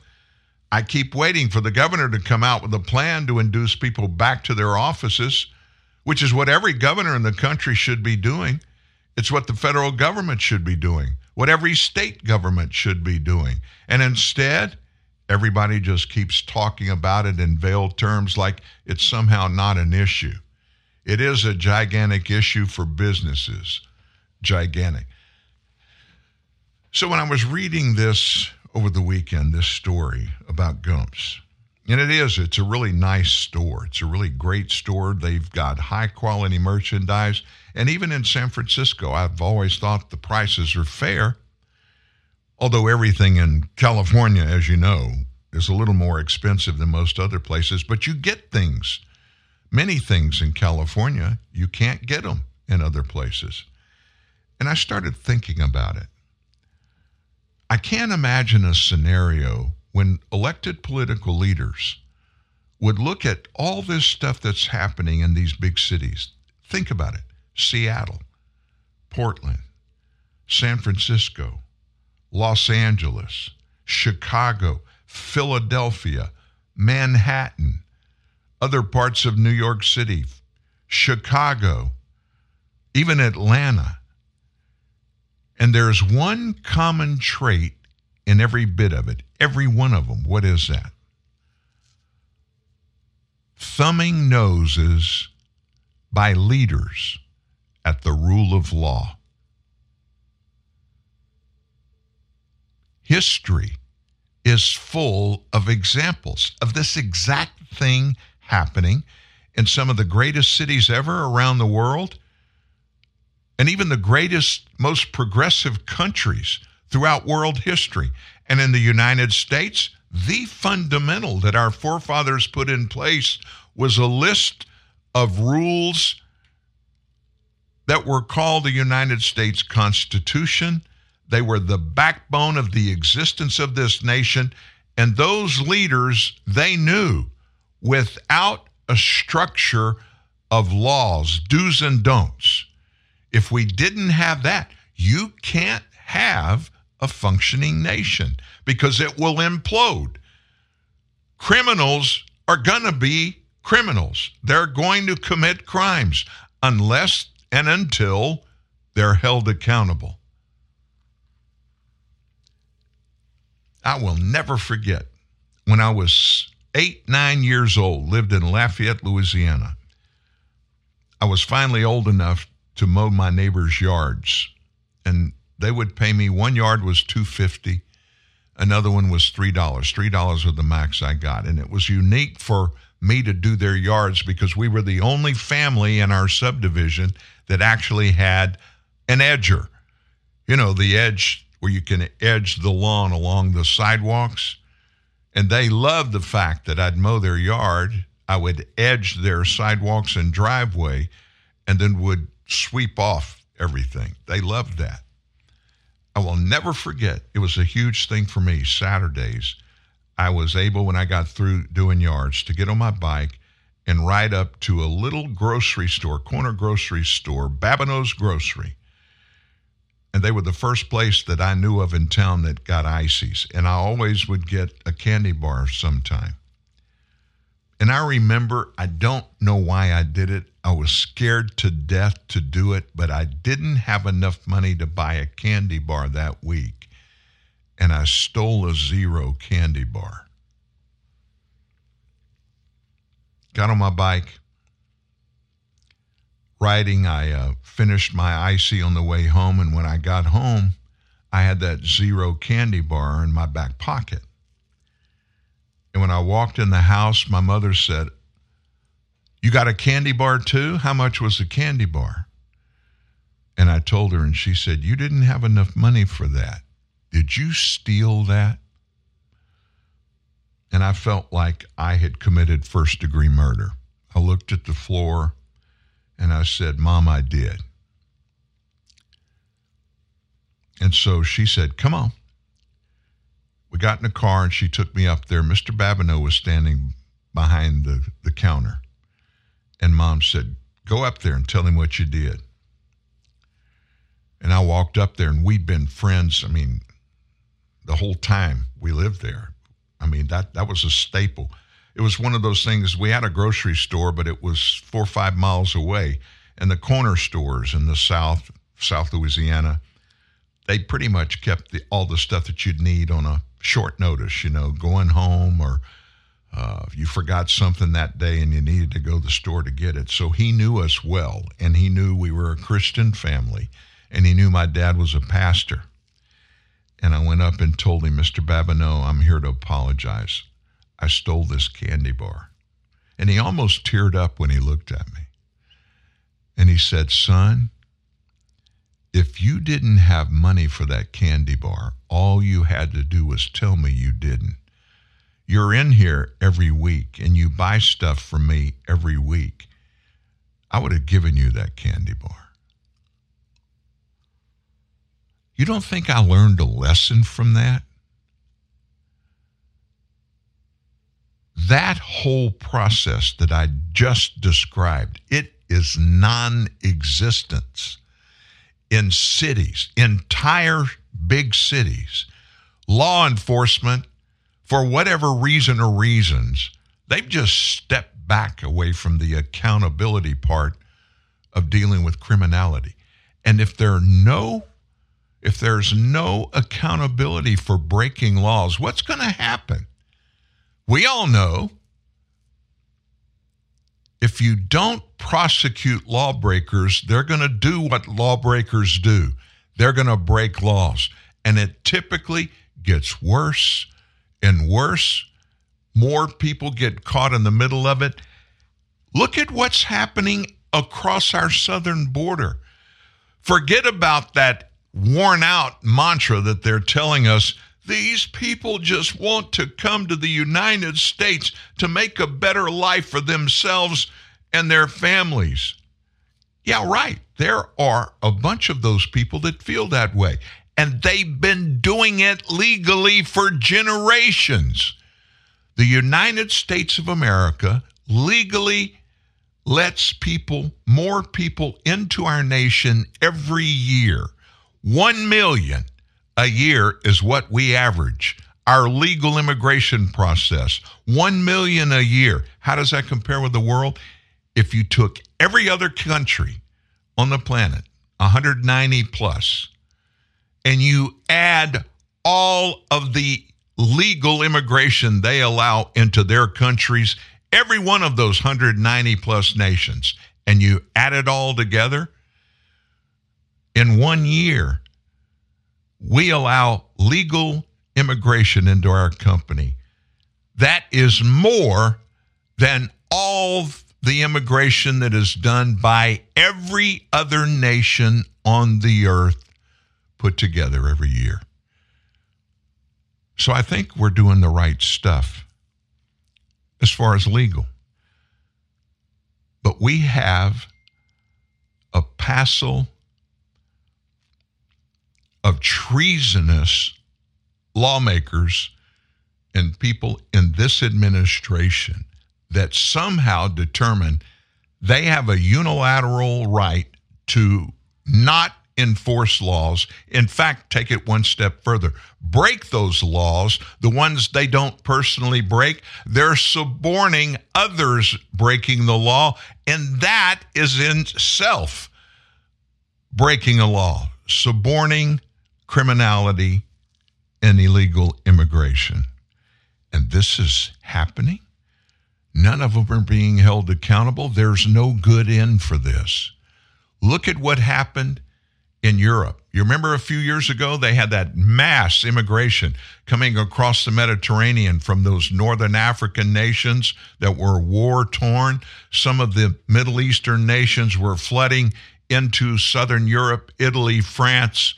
I keep waiting for the governor to come out with a plan to induce people back to their offices, which is what every governor in the country should be doing. It's what the federal government should be doing, what every state government should be doing. And instead, everybody just keeps talking about it in veiled terms like it's somehow not an issue. It is a gigantic issue for businesses. Gigantic. So when I was reading this over the weekend, this story about Gumps, and it is, it's a really nice store. It's a really great store. They've got high quality merchandise. And even in San Francisco, I've always thought the prices are fair. Although everything in California, as you know, is a little more expensive than most other places, but you get things, many things in California, you can't get them in other places. And I started thinking about it. I can't imagine a scenario when elected political leaders would look at all this stuff that's happening in these big cities. Think about it Seattle, Portland, San Francisco, Los Angeles, Chicago, Philadelphia, Manhattan, other parts of New York City, Chicago, even Atlanta. And there's one common trait in every bit of it, every one of them. What is that? Thumbing noses by leaders at the rule of law. History is full of examples of this exact thing happening in some of the greatest cities ever around the world and even the greatest, most progressive countries throughout world history. And in the United States, the fundamental that our forefathers put in place was a list of rules that were called the United States Constitution. They were the backbone of the existence of this nation. And those leaders, they knew without a structure of laws, do's and don'ts, if we didn't have that, you can't have a functioning nation because it will implode. Criminals are going to be criminals. They're going to commit crimes unless and until they're held accountable. I will never forget when I was eight, nine years old, lived in Lafayette, Louisiana. I was finally old enough to mow my neighbors' yards, and they would pay me. One yard was two fifty, another one was three dollars. Three dollars was the max I got, and it was unique for me to do their yards because we were the only family in our subdivision that actually had an edger. You know, the edge where you can edge the lawn along the sidewalks. And they loved the fact that I'd mow their yard. I would edge their sidewalks and driveway and then would sweep off everything. They loved that. I will never forget, it was a huge thing for me. Saturdays, I was able, when I got through doing yards, to get on my bike and ride up to a little grocery store, corner grocery store, Babineau's Grocery. And they were the first place that I knew of in town that got ices. And I always would get a candy bar sometime. And I remember, I don't know why I did it. I was scared to death to do it, but I didn't have enough money to buy a candy bar that week. And I stole a zero candy bar. Got on my bike, riding. I uh, finished my icy on the way home. And when I got home, I had that zero candy bar in my back pocket. And when I walked in the house, my mother said, You got a candy bar too? How much was the candy bar? And I told her, and she said, You didn't have enough money for that. Did you steal that? And I felt like I had committed first degree murder. I looked at the floor and I said, Mom, I did. And so she said, Come on. We got in a car and she took me up there. Mr. Babineau was standing behind the, the counter. And mom said, Go up there and tell him what you did. And I walked up there and we'd been friends. I mean, the whole time we lived there. I mean, that, that was a staple. It was one of those things. We had a grocery store, but it was four or five miles away. And the corner stores in the South, South Louisiana, they pretty much kept the, all the stuff that you'd need on a short notice, you know, going home or uh, you forgot something that day and you needed to go to the store to get it. So he knew us well, and he knew we were a Christian family, and he knew my dad was a pastor. And I went up and told him, Mr. Babineau, I'm here to apologize. I stole this candy bar. And he almost teared up when he looked at me. And he said, Son, if you didn't have money for that candy bar, all you had to do was tell me you didn't. You're in here every week and you buy stuff from me every week. I would have given you that candy bar. You don't think I learned a lesson from that? That whole process that I just described, it is non-existence in cities, entire big cities. Law enforcement, for whatever reason or reasons, they've just stepped back away from the accountability part of dealing with criminality. And if there are no if there's no accountability for breaking laws, what's going to happen? We all know if you don't prosecute lawbreakers, they're going to do what lawbreakers do. They're going to break laws. And it typically gets worse and worse. More people get caught in the middle of it. Look at what's happening across our southern border. Forget about that worn out mantra that they're telling us these people just want to come to the United States to make a better life for themselves and their families. Yeah, right. There are a bunch of those people that feel that way. And they've been doing it legally for generations. The United States of America legally lets people, more people into our nation every year. One million a year is what we average. Our legal immigration process, one million a year. How does that compare with the world? If you took every other country on the planet, 190 plus, and you add all of the legal immigration they allow into their countries, every one of those 190 plus nations, and you add it all together, in one year, we allow legal immigration into our company. That is more than all the immigration that is done by every other nation on the earth put together every year. So I think we're doing the right stuff as far as legal. But we have a passel of treasonous lawmakers and people in this administration that somehow determine they have a unilateral right to not enforce laws. In fact, take it one step further. Break those laws, the ones they don't personally break. They're suborning others breaking the law, and that is in itself breaking a law, suborning criminality and illegal immigration. And this is happening. None of them are being held accountable. There's no good end for this. Look at what happened in Europe. You remember a few years ago, they had that mass immigration coming across the Mediterranean from those northern African nations that were war torn. Some of the Middle Eastern nations were flooding into southern Europe, Italy, France,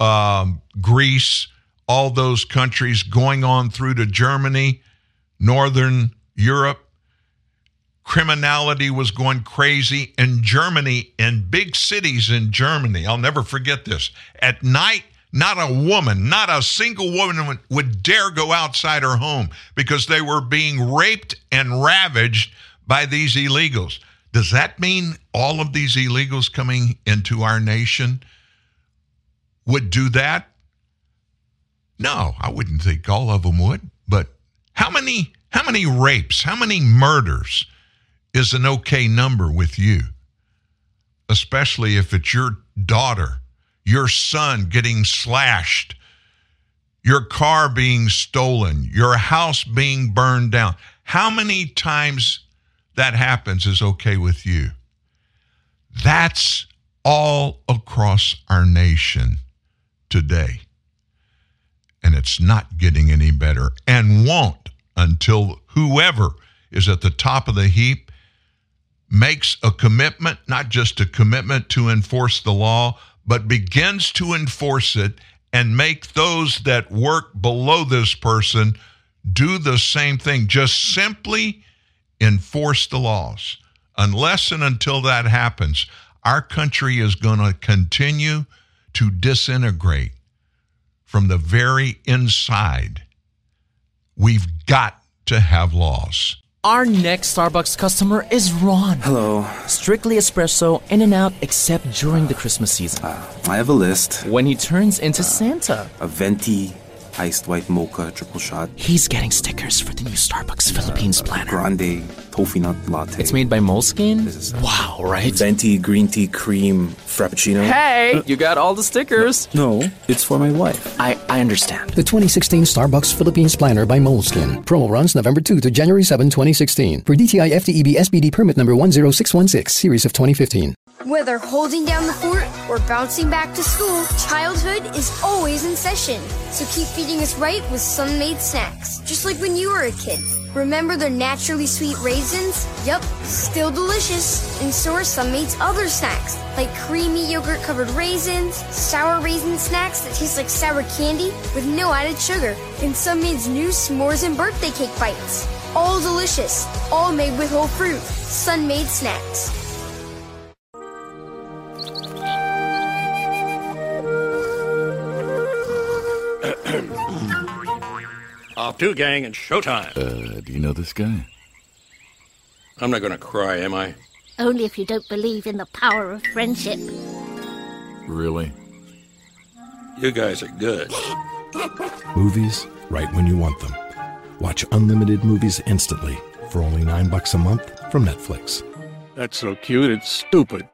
um, Greece, all those countries going on through to Germany, northern Europe. Criminality was going crazy in Germany, in big cities in Germany. I'll never forget this. At night, Not a woman, not a single woman would, dare go outside her home because they were being raped and ravaged by these illegals. Does that mean all of these illegals coming into our nation would do that? No, I wouldn't think all of them would. But how many how many rapes, how many murders is an okay number with you? Especially if it's your daughter, your son getting slashed, your car being stolen, your house being burned down. How many times that happens is okay with you? That's all across our nation today. And it's not getting any better and won't until whoever is at the top of the heap makes a commitment, not just a commitment to enforce the law, but begins to enforce it and make those that work below this person do the same thing. Just simply enforce the laws. Unless and until that happens, our country is going to continue to disintegrate from the very inside. We've got to have laws. Our next Starbucks customer is Ron. Hello. Strictly espresso, in and out, except during the Christmas season. Uh, I have a list. When he turns into Santa. A venti iced white mocha triple shot. He's getting stickers for the new Starbucks Philippines uh, planner. Grande toffee nut latte. It's made by Moleskine? Uh, wow, right? Venti green tea cream frappuccino. Hey, uh, you got all the stickers. No, it's for my wife. I, I understand. The 2016 Starbucks Philippines Planner by Moleskine. Promo runs November 2 to January 7, 2016. For DTI FTEB SBD permit number 10616, series of 2015. Whether holding down the fort or bouncing back to school, childhood is always in session. So keep feeding us right with Sun-Maid snacks, just like when you were a kid. Remember their naturally sweet raisins? Yup, still delicious. And so are Sun-Maid's other snacks, like creamy yogurt-covered raisins, sour raisin snacks that taste like sour candy with no added sugar, and Sun-Maid's new s'mores and birthday cake bites. All delicious, all made with whole fruit. Sun-Maid snacks. Off to gang and showtime. Uh, do you know this guy? I'm not gonna cry, am I? Only if you don't believe in the power of friendship. Really? You guys are good. Movies right when you want them. Watch unlimited movies instantly for only nine bucks a month from Netflix. That's so cute, it's stupid.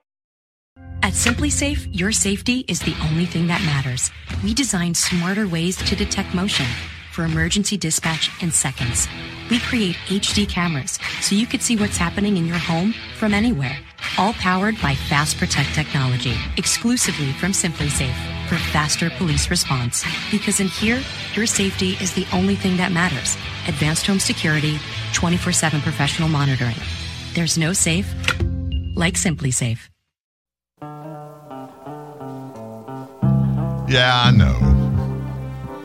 At SimpliSafe, your safety is the only thing that matters. We design smarter ways to detect motion for emergency dispatch in seconds. We create HD cameras so you could see what's happening in your home from anywhere. All powered by Fast Protect technology, exclusively from SimpliSafe for faster police response. Because in here, your safety is the only thing that matters. Advanced home security, 24 7 professional monitoring. There's no safe like SimpliSafe. Yeah, I know.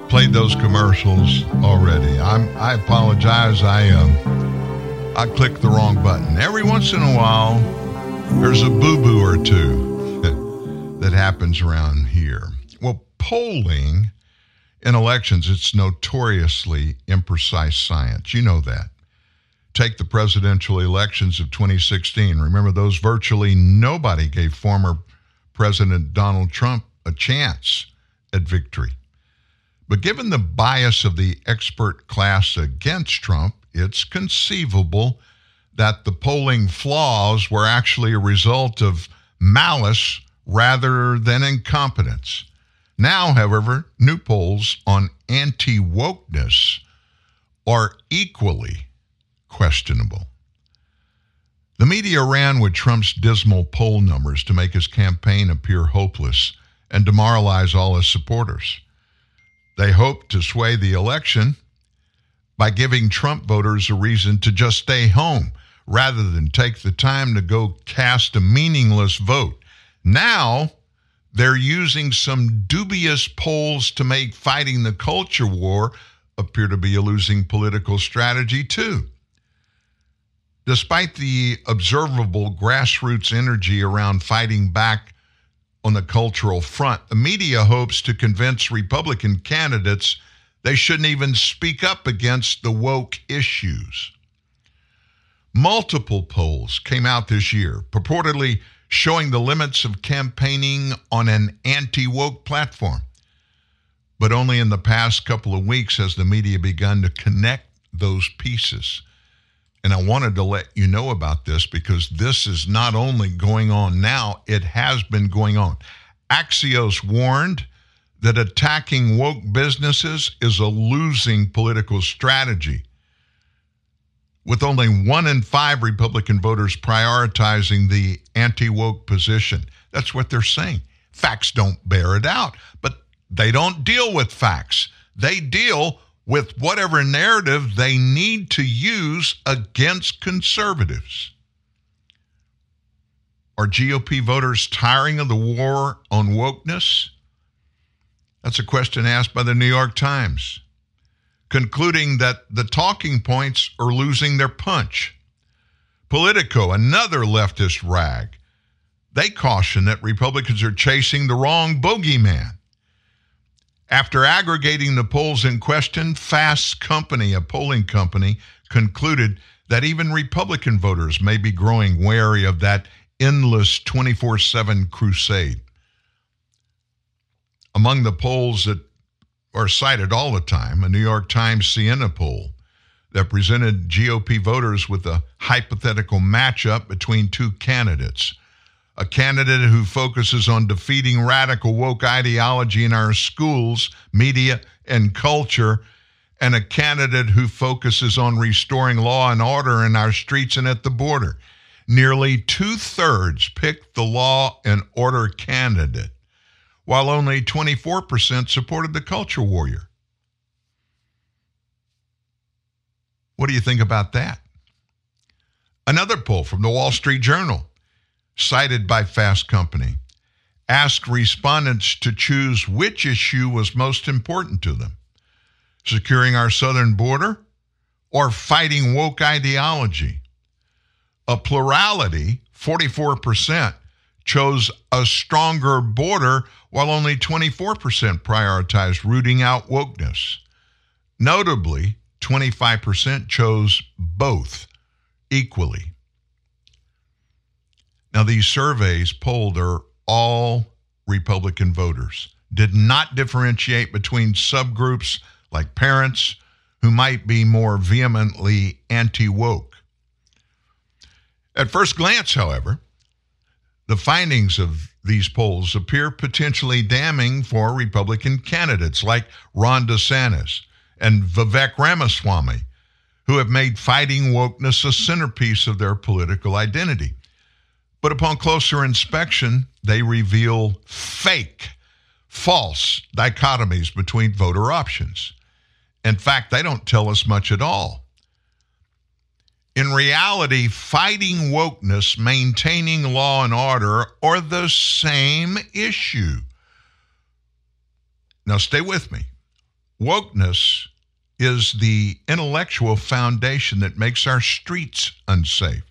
Played those commercials already. I'm I apologize. I um I clicked the wrong button. Every once in a while there's a boo-boo or two that happens around here. Well, polling in elections, it's notoriously imprecise science. You know that. Take the presidential elections of 2016. Remember those virtually nobody gave former President Donald Trump a chance at victory. But given the bias of the expert class against Trump, it's conceivable that the polling flaws were actually a result of malice rather than incompetence. Now, however, new polls on anti wokeness are equally questionable. The media ran with Trump's dismal poll numbers to make his campaign appear hopeless and demoralize all his supporters. They hoped to sway the election by giving Trump voters a reason to just stay home rather than take the time to go cast a meaningless vote. Now, they're using some dubious polls to make fighting the culture war appear to be a losing political strategy, too. Despite the observable grassroots energy around fighting back on the cultural front. The media hopes to convince Republican candidates they shouldn't even speak up against the woke issues. Multiple polls came out this year purportedly showing the limits of campaigning on an anti woke platform. But only in the past couple of weeks has the media begun to connect those pieces. And I wanted to let you know about this because this is not only going on now, it has been going on. Axios warned that attacking woke businesses is a losing political strategy. With only one in five Republican voters prioritizing the anti woke position. That's what they're saying. Facts don't bear it out, but they don't deal with facts. They deal with whatever narrative they need to use against conservatives. Are GOP voters tiring of the war on wokeness? That's a question asked by the New York Times, concluding that the talking points are losing their punch. Politico, another leftist rag, they caution that Republicans are chasing the wrong bogeyman. After aggregating the polls in question, Fast Company, a polling company, concluded that even Republican voters may be growing wary of that endless 24 7 crusade. Among the polls that are cited all the time, a New York Times Siena poll that presented GOP voters with a hypothetical matchup between two candidates. A candidate who focuses on defeating radical woke ideology in our schools, media, and culture, and a candidate who focuses on restoring law and order in our streets and at the border. Nearly two thirds picked the law and order candidate while only 24% supported the culture warrior. What do you think about that? Another poll from the Wall Street Journal, cited by Fast Company, asked respondents to choose which issue was most important to them securing our southern border or fighting woke ideology. A plurality, 44%, chose a stronger border while only 24% prioritized rooting out wokeness. Notably, 25% chose both equally. Now, these surveys polled are all Republican voters, did not differentiate between subgroups like parents who might be more vehemently anti woke. At first glance, however, the findings of these polls appear potentially damning for Republican candidates like Ron DeSantis and Vivek Ramaswamy, who have made fighting wokeness a centerpiece of their political identity. But upon closer inspection, they reveal fake, false dichotomies between voter options. In fact, they don't tell us much at all. In reality, fighting wokeness, maintaining law and order are the same issue. Now, stay with me. Wokeness is the intellectual foundation that makes our streets unsafe.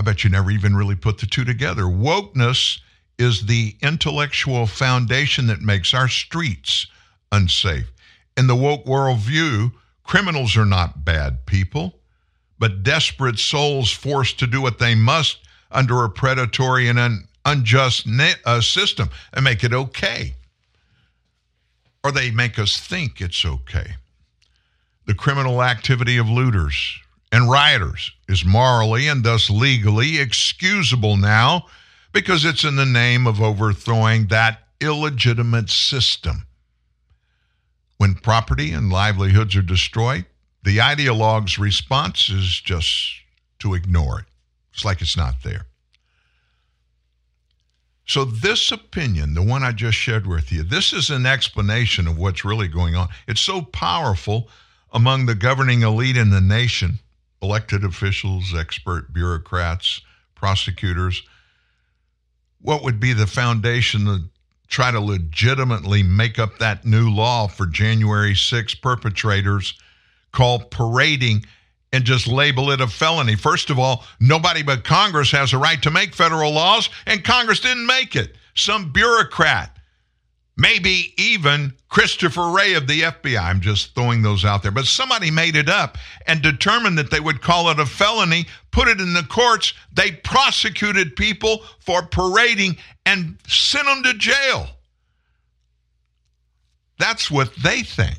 I bet you never even really put the two together. Wokeness is the intellectual foundation that makes our streets unsafe. In the woke worldview, criminals are not bad people, but desperate souls forced to do what they must under a predatory and an unjust uh, system and make it okay. Or they make us think it's okay. The criminal activity of looters and rioters is morally and thus legally excusable now because it's in the name of overthrowing that illegitimate system. When property and livelihoods are destroyed, the ideologue's response is just to ignore it. It's like it's not there. So, this opinion, the one I just shared with you, this is an explanation of what's really going on. It's so powerful among the governing elite in the nation elected officials, expert bureaucrats, prosecutors. What would be the foundation to try to legitimately make up that new law for January 6 perpetrators called parading and just label it a felony. First of all, nobody but Congress has a right to make federal laws, and Congress didn't make it. Some bureaucrat, maybe even Christopher Wray of the FBI. I'm just throwing those out there. But somebody made it up and determined that they would call it a felony, put it in the courts. They prosecuted people for parading and sent them to jail. That's what they think.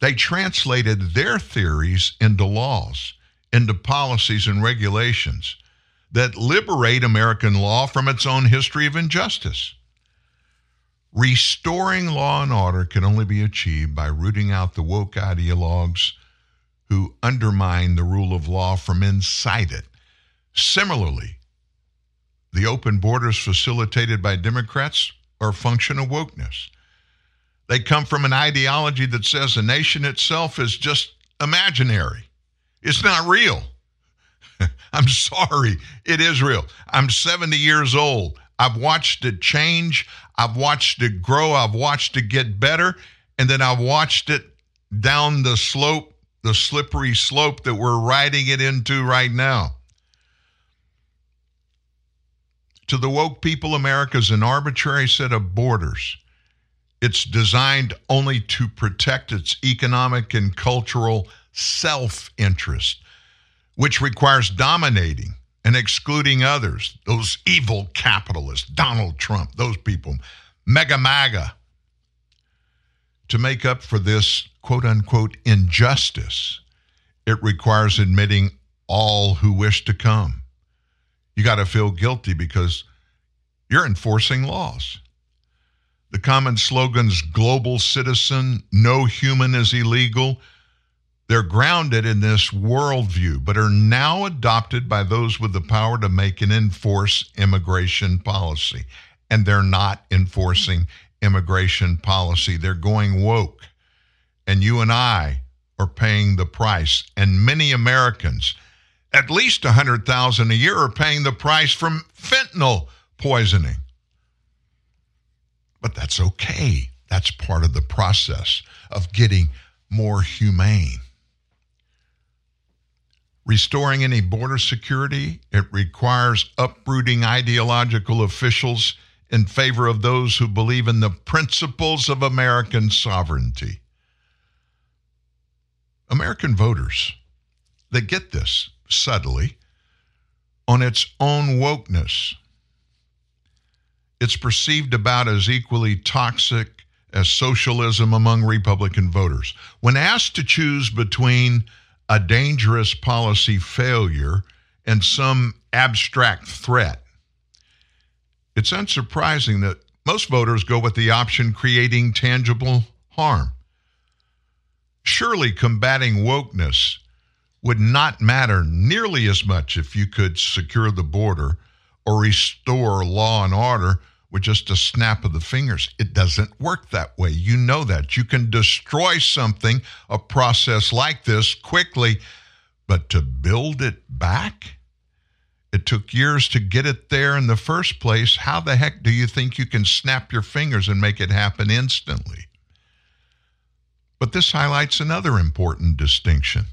They translated their theories into laws, into policies and regulations that liberate American law from its own history of injustice. Restoring law and order can only be achieved by rooting out the woke ideologues who undermine the rule of law from inside it. Similarly, the open borders facilitated by Democrats are a function of wokeness. They come from an ideology that says the nation itself is just imaginary. It's not real. I'm sorry, it is real. I'm 70 years old. I've watched it change. I've watched it grow. I've watched it get better. And then I've watched it down the slope, the slippery slope that we're riding it into right now. To the woke people, America is an arbitrary set of borders. It's designed only to protect its economic and cultural self interest, which requires dominating and excluding others. Those evil capitalists, Donald Trump, those people, mega MAGA. To make up for this quote unquote injustice, it requires admitting all who wish to come. You got to feel guilty because you're enforcing laws. The common slogans global citizen, no human is illegal, they're grounded in this worldview, but are now adopted by those with the power to make and enforce immigration policy. And they're not enforcing immigration policy, they're going woke. And you and I are paying the price. And many Americans, at least 100,000 a year, are paying the price from fentanyl poisoning. But that's okay. That's part of the process of getting more humane. Restoring any border security, it requires uprooting ideological officials in favor of those who believe in the principles of American sovereignty. American voters, they get this subtly on its own wokeness. It's perceived about as equally toxic as socialism among Republican voters. When asked to choose between a dangerous policy failure and some abstract threat, it's unsurprising that most voters go with the option creating tangible harm. Surely combating wokeness would not matter nearly as much if you could secure the border or restore law and order with just a snap of the fingers. It doesn't work that way. You know that. You can destroy something, a process like this, quickly, but to build it back, it took years to get it there in the first place. How the heck do you think you can snap your fingers and make it happen instantly? But this highlights another important distinction.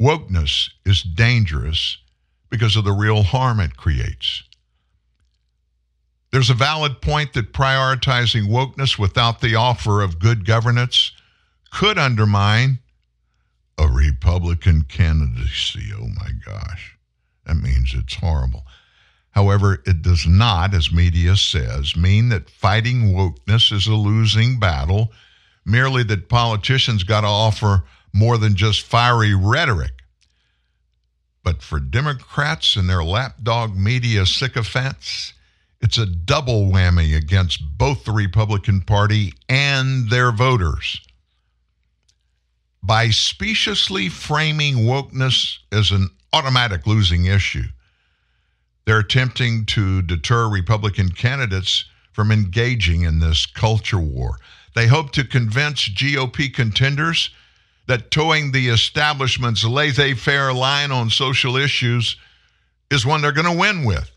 Wokeness is dangerous because of the real harm it creates. There's a valid point that prioritizing wokeness without the offer of good governance could undermine a Republican candidacy. Oh my gosh. That means it's horrible. However, it does not, as media says, mean that fighting wokeness is a losing battle, merely that politicians got to offer more than just fiery rhetoric. But for Democrats and their lapdog media sycophants, it's a double whammy against both the Republican Party and their voters. By speciously framing wokeness as an automatic losing issue, they're attempting to deter Republican candidates from engaging in this culture war. They hope to convince GOP contenders that toeing the establishment's laissez faire line on social issues is one they're going to win with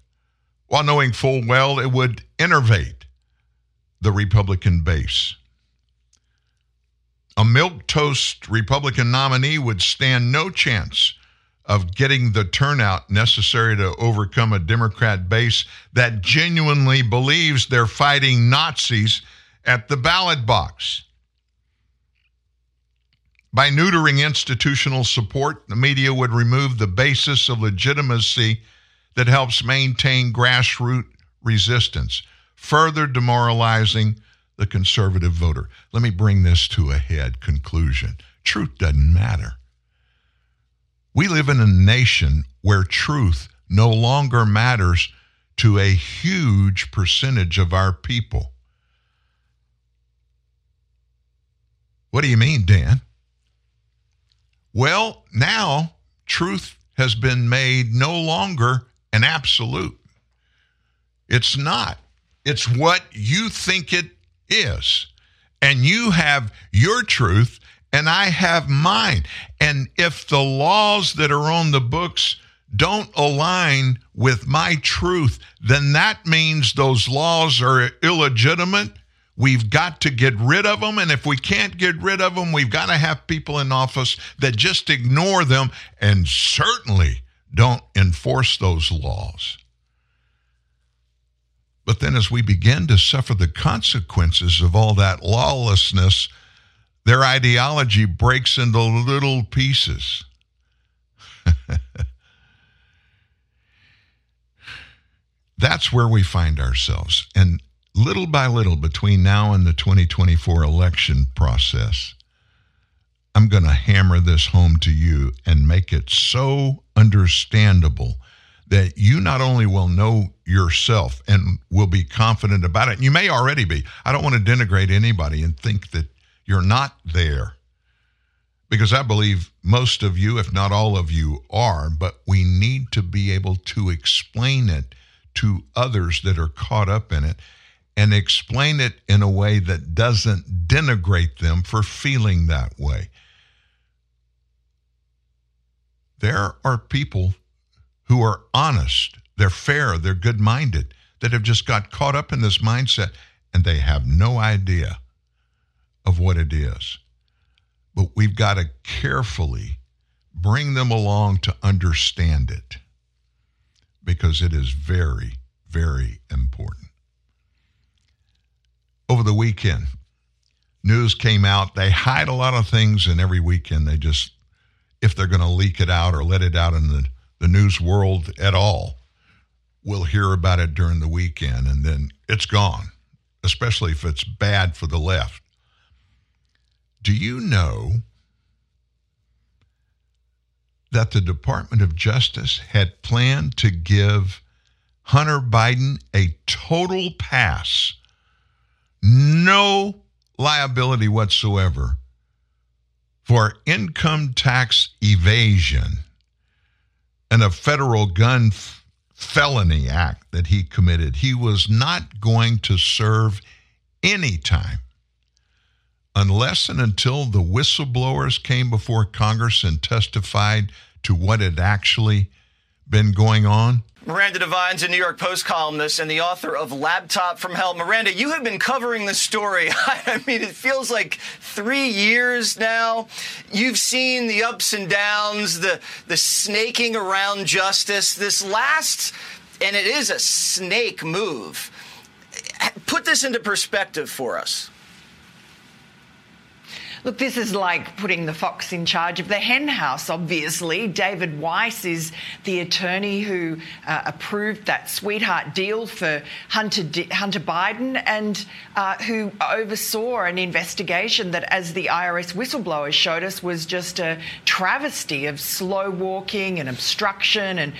while knowing full well it would enervate the Republican base. a milk toast Republican nominee would stand no chance of getting the turnout necessary to overcome a Democrat base that genuinely believes they're fighting Nazis at the ballot box. By neutering institutional support, the media would remove the basis of legitimacy that helps maintain grassroots resistance, further demoralizing the conservative voter. Let me bring this to a head conclusion. Truth doesn't matter. We live in a nation where truth no longer matters to a huge percentage of our people. What do you mean, Dan? Well, now truth has been made no longer an absolute. It's not. It's what you think it is. And you have your truth, and I have mine. And if the laws that are on the books don't align with my truth, then that means those laws are illegitimate. We've got to get rid of them. And if we can't get rid of them, we've got to have people in office that just ignore them and certainly don't enforce those laws. But then, as we begin to suffer the consequences of all that lawlessness, their ideology breaks into little pieces. That's where we find ourselves. And little by little, between now and the 2024 election process, I'm going to hammer this home to you and make it so understandable that you not only will know yourself and will be confident about it, you may already be. I don't want to denigrate anybody and think that you're not there because I believe most of you, if not all of you, are, but we need to be able to explain it to others that are caught up in it and explain it in a way that doesn't denigrate them for feeling that way. There are people who are honest, they're fair, they're good minded, that have just got caught up in this mindset and they have no idea of what it is. But we've got to carefully bring them along to understand it because it is very, very important. Over the weekend, news came out. They hide a lot of things, and every weekend they just, if they're going to leak it out or let it out in the, the news world at all, we'll hear about it during the weekend and then it's gone, especially if it's bad for the left. Do you know that the Department of Justice had planned to give Hunter Biden a total pass, no liability whatsoever for income tax evasion and a federal gun f- felony act that he committed. He was not going to serve any time unless and until the whistleblowers came before Congress and testified to what had actually been going on. Miranda Devine's a New York Post columnist and the author of Laptop from Hell. Miranda, you have been covering this story. I mean, it feels like three years now. You've seen the ups and downs, the, the snaking around justice. This last, and it is a snake move. Put this into perspective for us. Look, this is like putting the fox in charge of the hen house, obviously. David Weiss is the attorney who uh, approved that sweetheart deal for Hunter, D- Hunter Biden and uh, who oversaw an investigation that, as the IRS whistleblowers showed us, was just a travesty of slow walking and obstruction and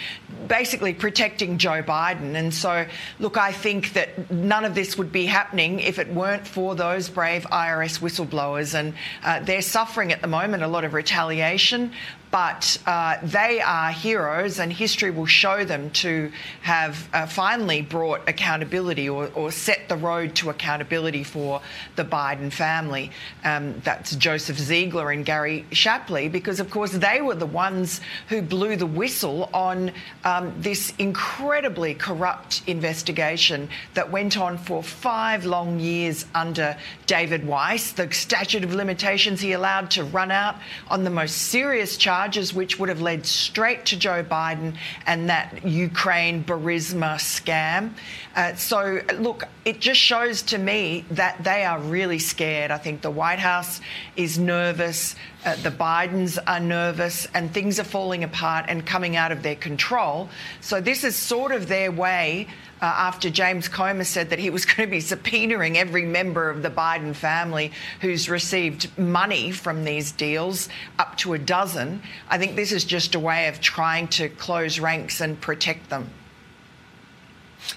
basically protecting Joe Biden. And so, look, I think that none of this would be happening if it weren't for those brave IRS whistleblowers. And uh, they're suffering at the moment a lot of retaliation, but uh, they are heroes, and history will show them to have uh, finally brought accountability or, or, set the road to accountability for the Biden family. Um, that's Joseph Ziegler and Gary Shapley, because of course they were the ones who blew the whistle on um, this incredibly corrupt investigation that went on for five long years under David Weiss. The statute of limitations he allowed to run out on the most serious charges, which would have led straight to Joe Biden and that Ukraine Burisma scam. Uh, so, look, it just shows to me that they are really scared. I think the White House is nervous. Uh, the Bidens are nervous and things are falling apart and coming out of their control. So, this is sort of their way uh, after James Comer said that he was going to be subpoenaing every member of the Biden family who's received money from these deals, up to a dozen. I think this is just a way of trying to close ranks and protect them.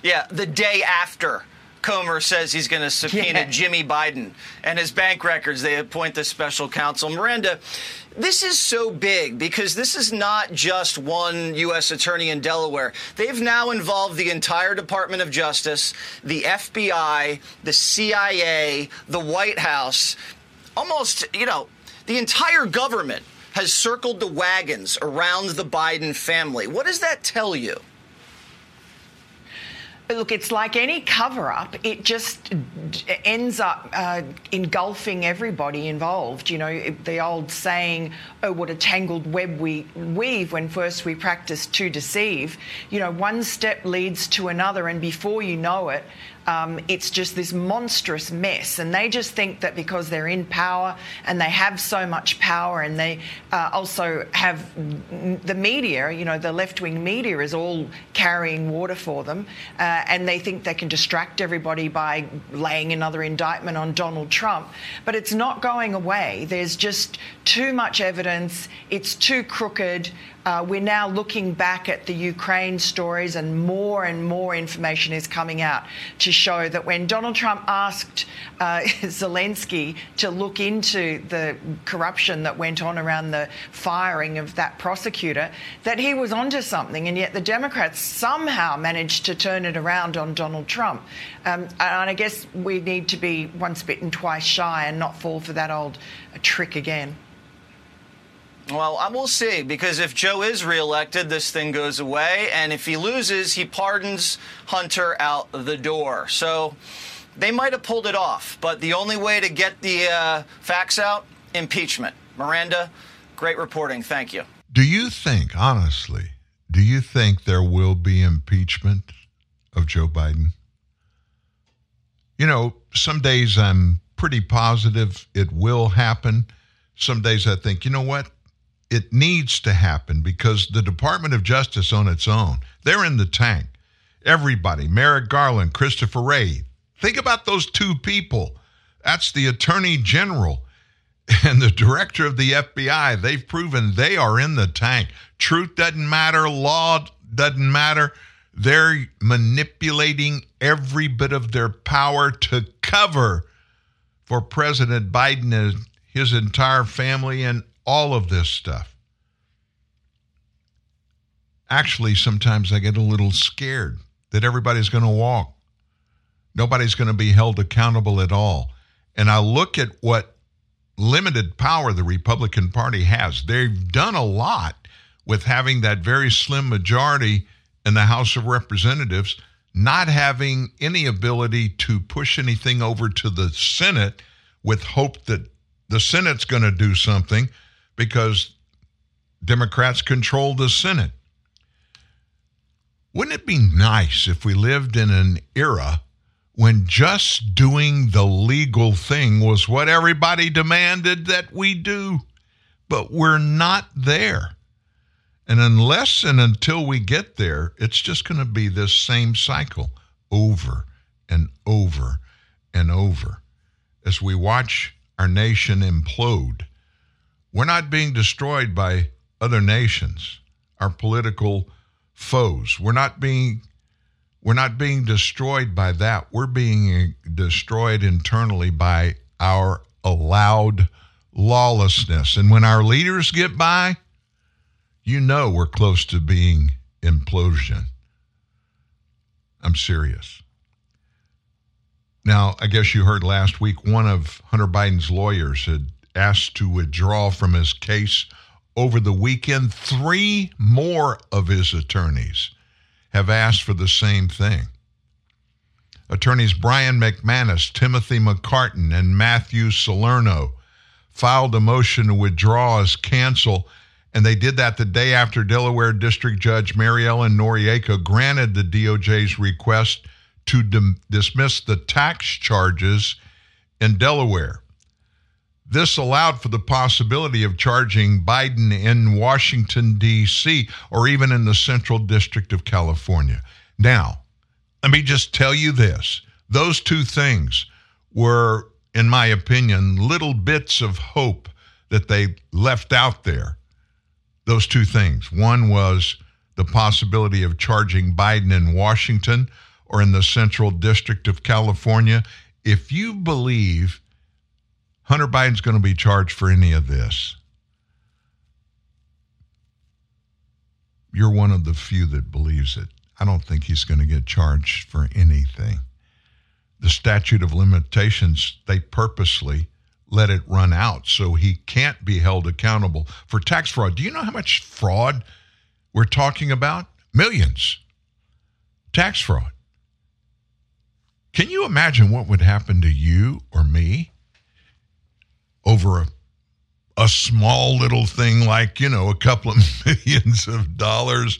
Yeah, the day after Comer says he's going to subpoena Yeah. Jimmy Biden and his bank records, they appoint the special counsel. Miranda, this is so big because this is not just one U.S. attorney in Delaware. They've now involved the entire Department of Justice, the FBI, the CIA, the White House, almost, you know, the entire government has circled the wagons around the Biden family. What does that tell you? Look, it's like any cover up, it just ends up uh, engulfing everybody involved. You know, the old saying, oh, what a tangled web we weave when first we practice to deceive. You know, one step leads to another, and before you know it, um, it's just this monstrous mess. And they just think that because they're in power and they have so much power and they uh, also have the media, you know, the left wing media is all carrying water for them. Uh, and they think they can distract everybody by laying another indictment on Donald Trump. But it's not going away. There's just too much evidence, it's too crooked. Uh, we're now looking back at the Ukraine stories, and more and more information is coming out to show that when Donald Trump asked uh, Zelensky to look into the corruption that went on around the firing of that prosecutor, that he was onto something, and yet the Democrats somehow managed to turn it around on Donald Trump. Um, and I guess we need to be once bitten, twice shy, and not fall for that old trick again. Well, I will see because if Joe is reelected, this thing goes away, and if he loses, he pardons Hunter out the door. So they might have pulled it off, but the only way to get the uh, facts out, impeachment. Miranda, great reporting. Thank you. Do you think, honestly, do you think there will be impeachment of Joe Biden? You know, some days I'm pretty positive it will happen. Some days I think, you know what? It needs to happen because the Department of Justice on its own, they're in the tank. Everybody, Merrick Garland, Christopher Wray, think about those two people. That's the Attorney General and the director of the FBI. They've proven they are in the tank. Truth doesn't matter, law doesn't matter. They're manipulating every bit of their power to cover for President Biden and his entire family and all of this stuff. Actually, sometimes I get a little scared that everybody's going to walk. Nobody's going to be held accountable at all. And I look at what limited power the Republican Party has. They've done a lot with having that very slim majority in the House of Representatives, not having any ability to push anything over to the Senate with hope that the Senate's going to do something because Democrats control the Senate. Wouldn't it be nice if we lived in an era when just doing the legal thing was what everybody demanded that we do? But we're not there. And unless and until we get there, it's just going to be this same cycle over and over and over as we watch our nation implode. We're not being destroyed by other nations, our political foes. We're not being we're not being destroyed by that. We're being destroyed internally by our allowed lawlessness. And when our leaders get by, you know we're close to being implosion. I'm serious. Now, I guess you heard last week one of Hunter Biden's lawyers had asked to withdraw from his case over the weekend. Three more of his attorneys have asked for the same thing. Attorneys Brian McManus, Timothy McCartan, and Matthew Salerno filed a motion to withdraw as cancel. And they did that the day after Delaware District Judge Mary Ellen Noreika granted the DOJ's request to dim- dismiss the tax charges in Delaware. This allowed for the possibility of charging Biden in Washington, D.C., or even in the Central District of California. Now, let me just tell you this those two things were, in my opinion, little bits of hope that they left out there. Those two things. One was the possibility of charging Biden in Washington or in the Central District of California. If you believe Hunter Biden's going to be charged for any of this, you're one of the few that believes it. I don't think he's going to get charged for anything. The statute of limitations, they purposely let it run out so he can't be held accountable for tax fraud. Do you know how much fraud we're talking about? Millions. Tax fraud. Can you imagine what would happen to you or me over a, a small little thing like, you know, a couple of millions of dollars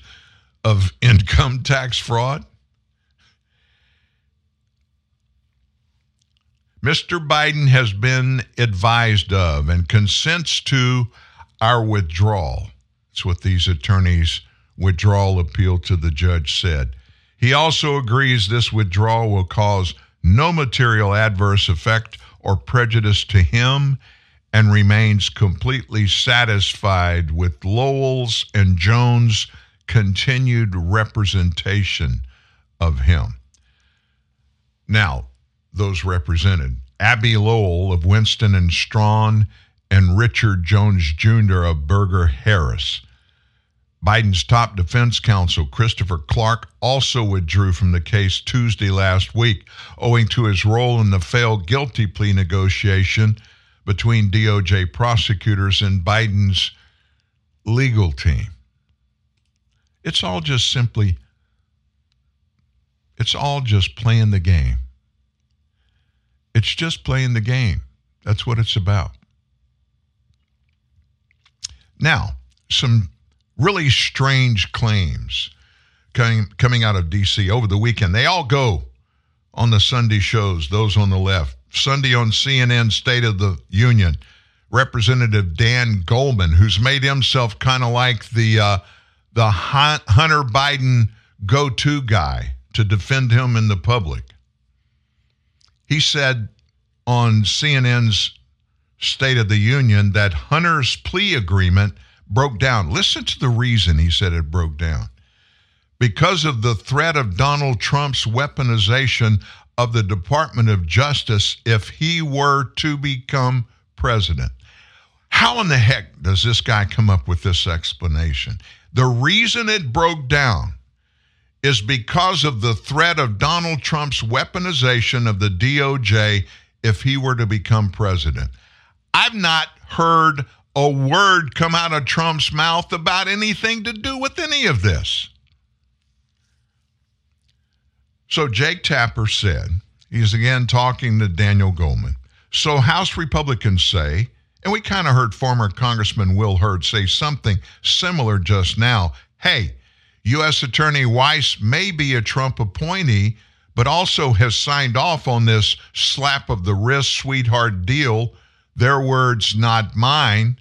of income tax fraud? Mr. Biden has been advised of and consents to our withdrawal. That's what these attorneys' withdrawal appeal to the judge said. He also agrees this withdrawal will cause no material adverse effect or prejudice to him and remains completely satisfied with Lowell's and Jones' continued representation of him. Now, those represented Abbe Lowell of Winston and Strawn and Richard Jones Jr. of Berger Harris. Biden's top defense counsel, Christopher Clark, also withdrew from the case Tuesday last week, owing to his role in the failed guilty plea negotiation between DOJ prosecutors and Biden's legal team. It's all just simply, it's all just playing the game. It's just playing the game. That's what it's about. Now, some really strange claims coming, coming out of D.C. over the weekend. They all go on the Sunday shows, those on the left. Sunday on CNN State of the Union, Representative Dan Goldman, who's made himself kind of like the uh, the Hunter Biden go-to guy to defend him in the public. He said on CNN's State of the Union that Hunter's plea agreement broke down. Listen to the reason he said it broke down. Because of the threat of Donald Trump's weaponization of the Department of Justice if he were to become president. How in the heck does this guy come up with this explanation? The reason it broke down is because of the threat of Donald Trump's weaponization of the DOJ if he were to become president. I've not heard a word come out of Trump's mouth about anything to do with any of this. So Jake Tapper said, he's again talking to Daniel Goldman. So House Republicans say, and we kind of heard former Congressman Will Hurd say something similar just now. Hey, U.S. Attorney Weiss may be a Trump appointee, but also has signed off on this slap of the wrist sweetheart deal. Their words, not mine.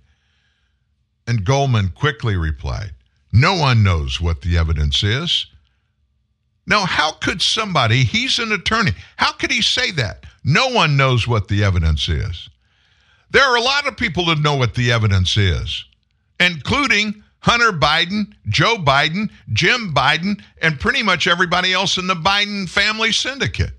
And Goldman quickly replied, No one knows what the evidence is. Now, how could somebody, he's an attorney, how could he say that? No one knows what the evidence is. There are a lot of people that know what the evidence is, including Hunter Biden, Joe Biden, Jim Biden, and pretty much everybody else in the Biden family syndicate.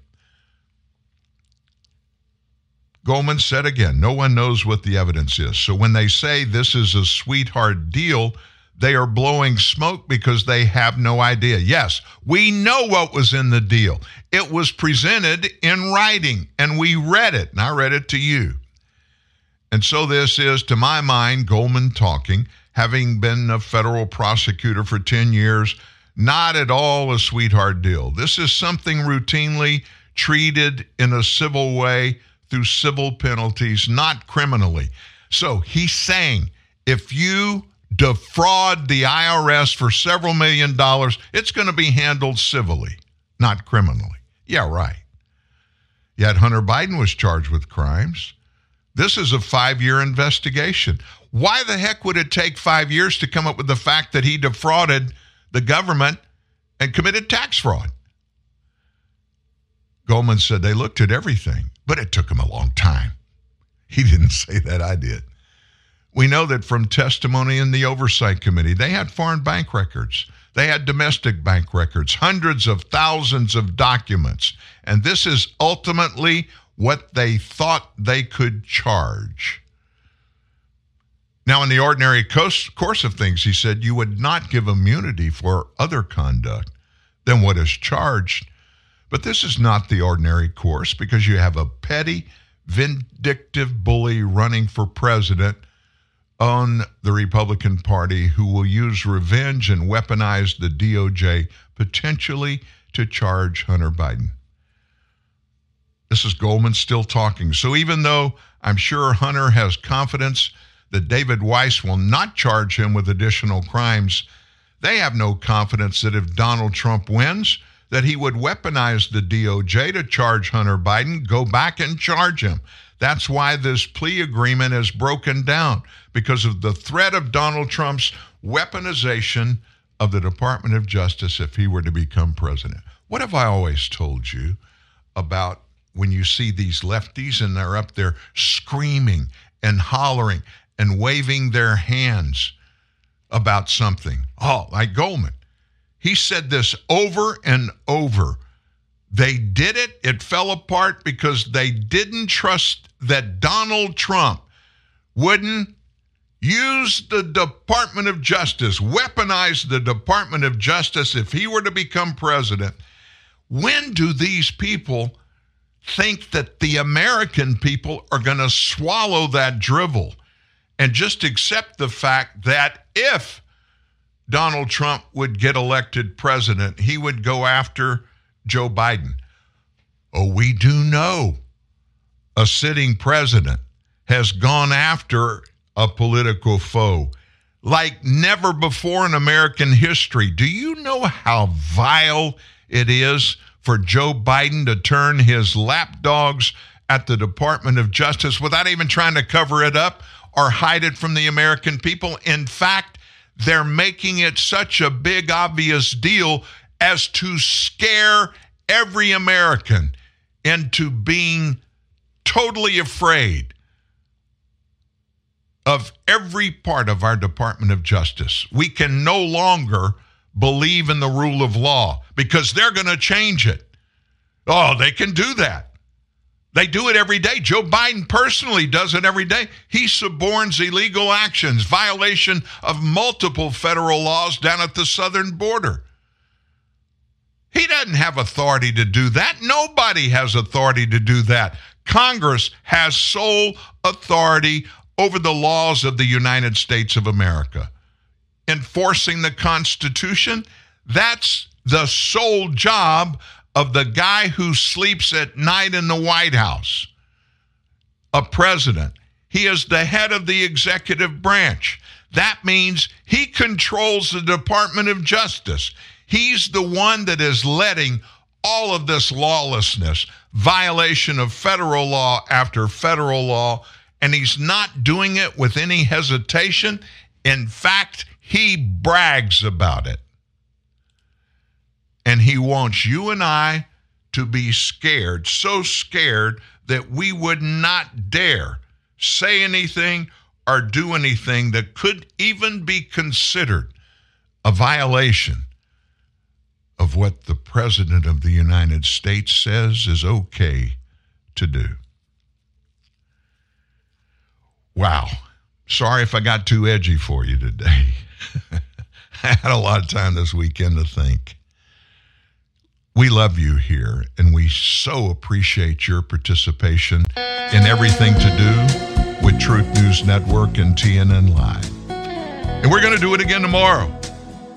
Goldman said again, no one knows what the evidence is. So when they say this is a sweetheart deal, they are blowing smoke because they have no idea. Yes, we know what was in the deal. It was presented in writing, and we read it, and I read it to you. And so this is, to my mind, Goldman talking, having been a federal prosecutor for 10 years, not at all a sweetheart deal. This is something routinely treated in a civil way through civil penalties, not criminally. So he's saying if you defraud the IRS for several million dollars, it's going to be handled civilly, not criminally. Yeah, right. Yet Hunter Biden was charged with crimes. This is a five year investigation. Why the heck would it take five years to come up with the fact that he defrauded the government and committed tax fraud? Goldman said they looked at everything, but it took him a long time. He didn't say that, I did. We know that from testimony in the Oversight Committee, they had foreign bank records. They had domestic bank records, hundreds of thousands of documents. And this is ultimately what they thought they could charge. Now, in the ordinary course, of things, he said you would not give immunity for other conduct than what is charged. But this is not the ordinary course because you have a petty, vindictive bully running for president on the Republican Party who will use revenge and weaponize the DOJ potentially to charge Hunter Biden. This is Goldman still talking. So even though I'm sure Hunter has confidence that David Weiss will not charge him with additional crimes, they have no confidence that if Donald Trump wins, that he would weaponize the DOJ to charge Hunter Biden, go back and charge him. That's why this plea agreement is broken down because of the threat of Donald Trump's weaponization of the Department of Justice if he were to become president. What have I always told you about when you see these lefties and they're up there screaming and hollering and waving their hands about something? Oh, like Goldman. He said this over and over. They did it, it fell apart because they didn't trust that Donald Trump wouldn't use the Department of Justice, weaponize the Department of Justice if he were to become president. When do these people think that the American people are going to swallow that drivel and just accept the fact that if Donald Trump would get elected president, he would go after Joe Biden? Oh, we do know a sitting president has gone after a political foe like never before in American history. Do you know how vile it is for Joe Biden to turn his lapdogs at the Department of Justice without even trying to cover it up or hide it from the American people? In fact, they're making it such a big, obvious deal as to scare every American into being totally afraid of every part of our Department of Justice. We can no longer believe in the rule of law because they're going to change it. Oh, they can do that. They do it every day. Joe Biden personally does it every day. He suborns illegal actions, violation of multiple federal laws down at the southern border. He doesn't have authority to do that. Nobody has authority to do that. Congress has sole authority over the laws of the United States of America. Enforcing the Constitution, that's the sole job of the guy who sleeps at night in the White House, a president. He is the head of the executive branch. That means he controls the Department of Justice. He's the one that is letting all of this lawlessness, violation of federal law after federal law, and he's not doing it with any hesitation. In fact, he brags about it. And he wants you and I to be scared, so scared that we would not dare say anything or do anything that could even be considered a violation of what the President of the United States says is okay to do. Wow. Sorry if I got too edgy for you today. I had a lot of time this weekend to think. We love you here, and we so appreciate your participation in everything to do with Truth News Network and TNN Live. And we're going to do it again tomorrow,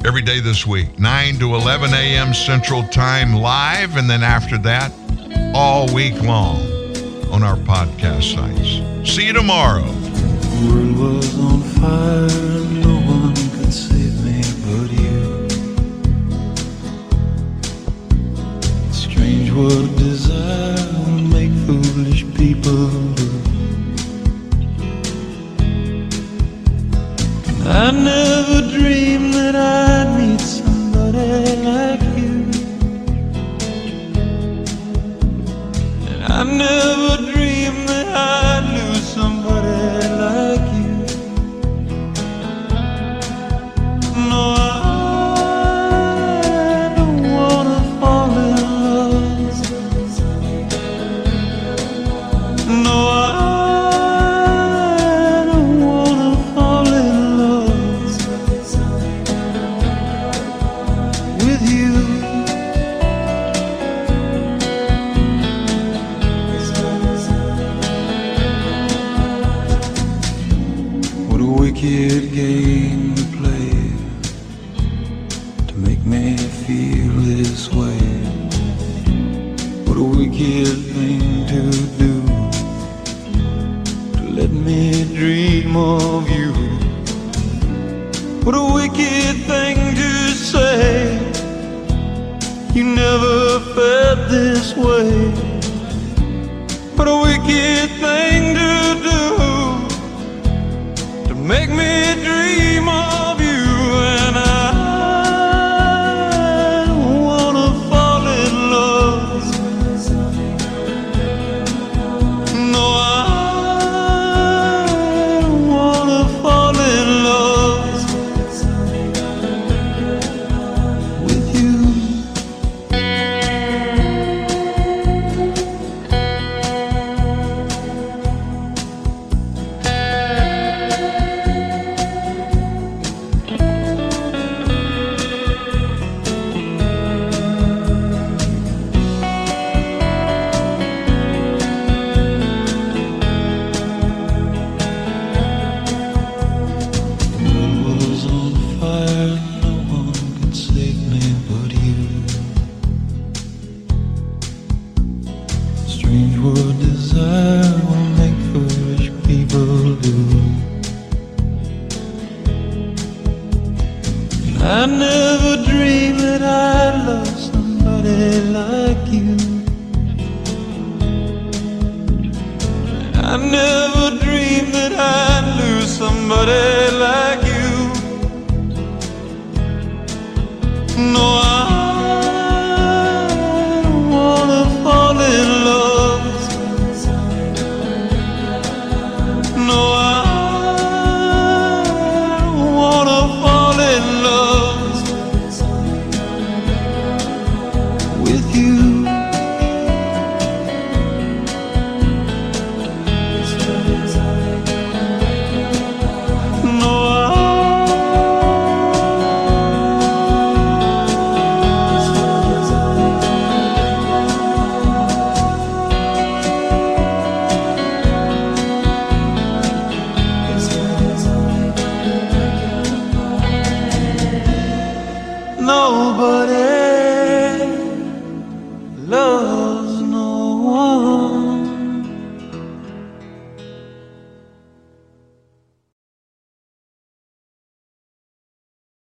every day this week, 9 to 11 a.m. Central Time live, and then after that, all week long on our podcast sites. See you tomorrow.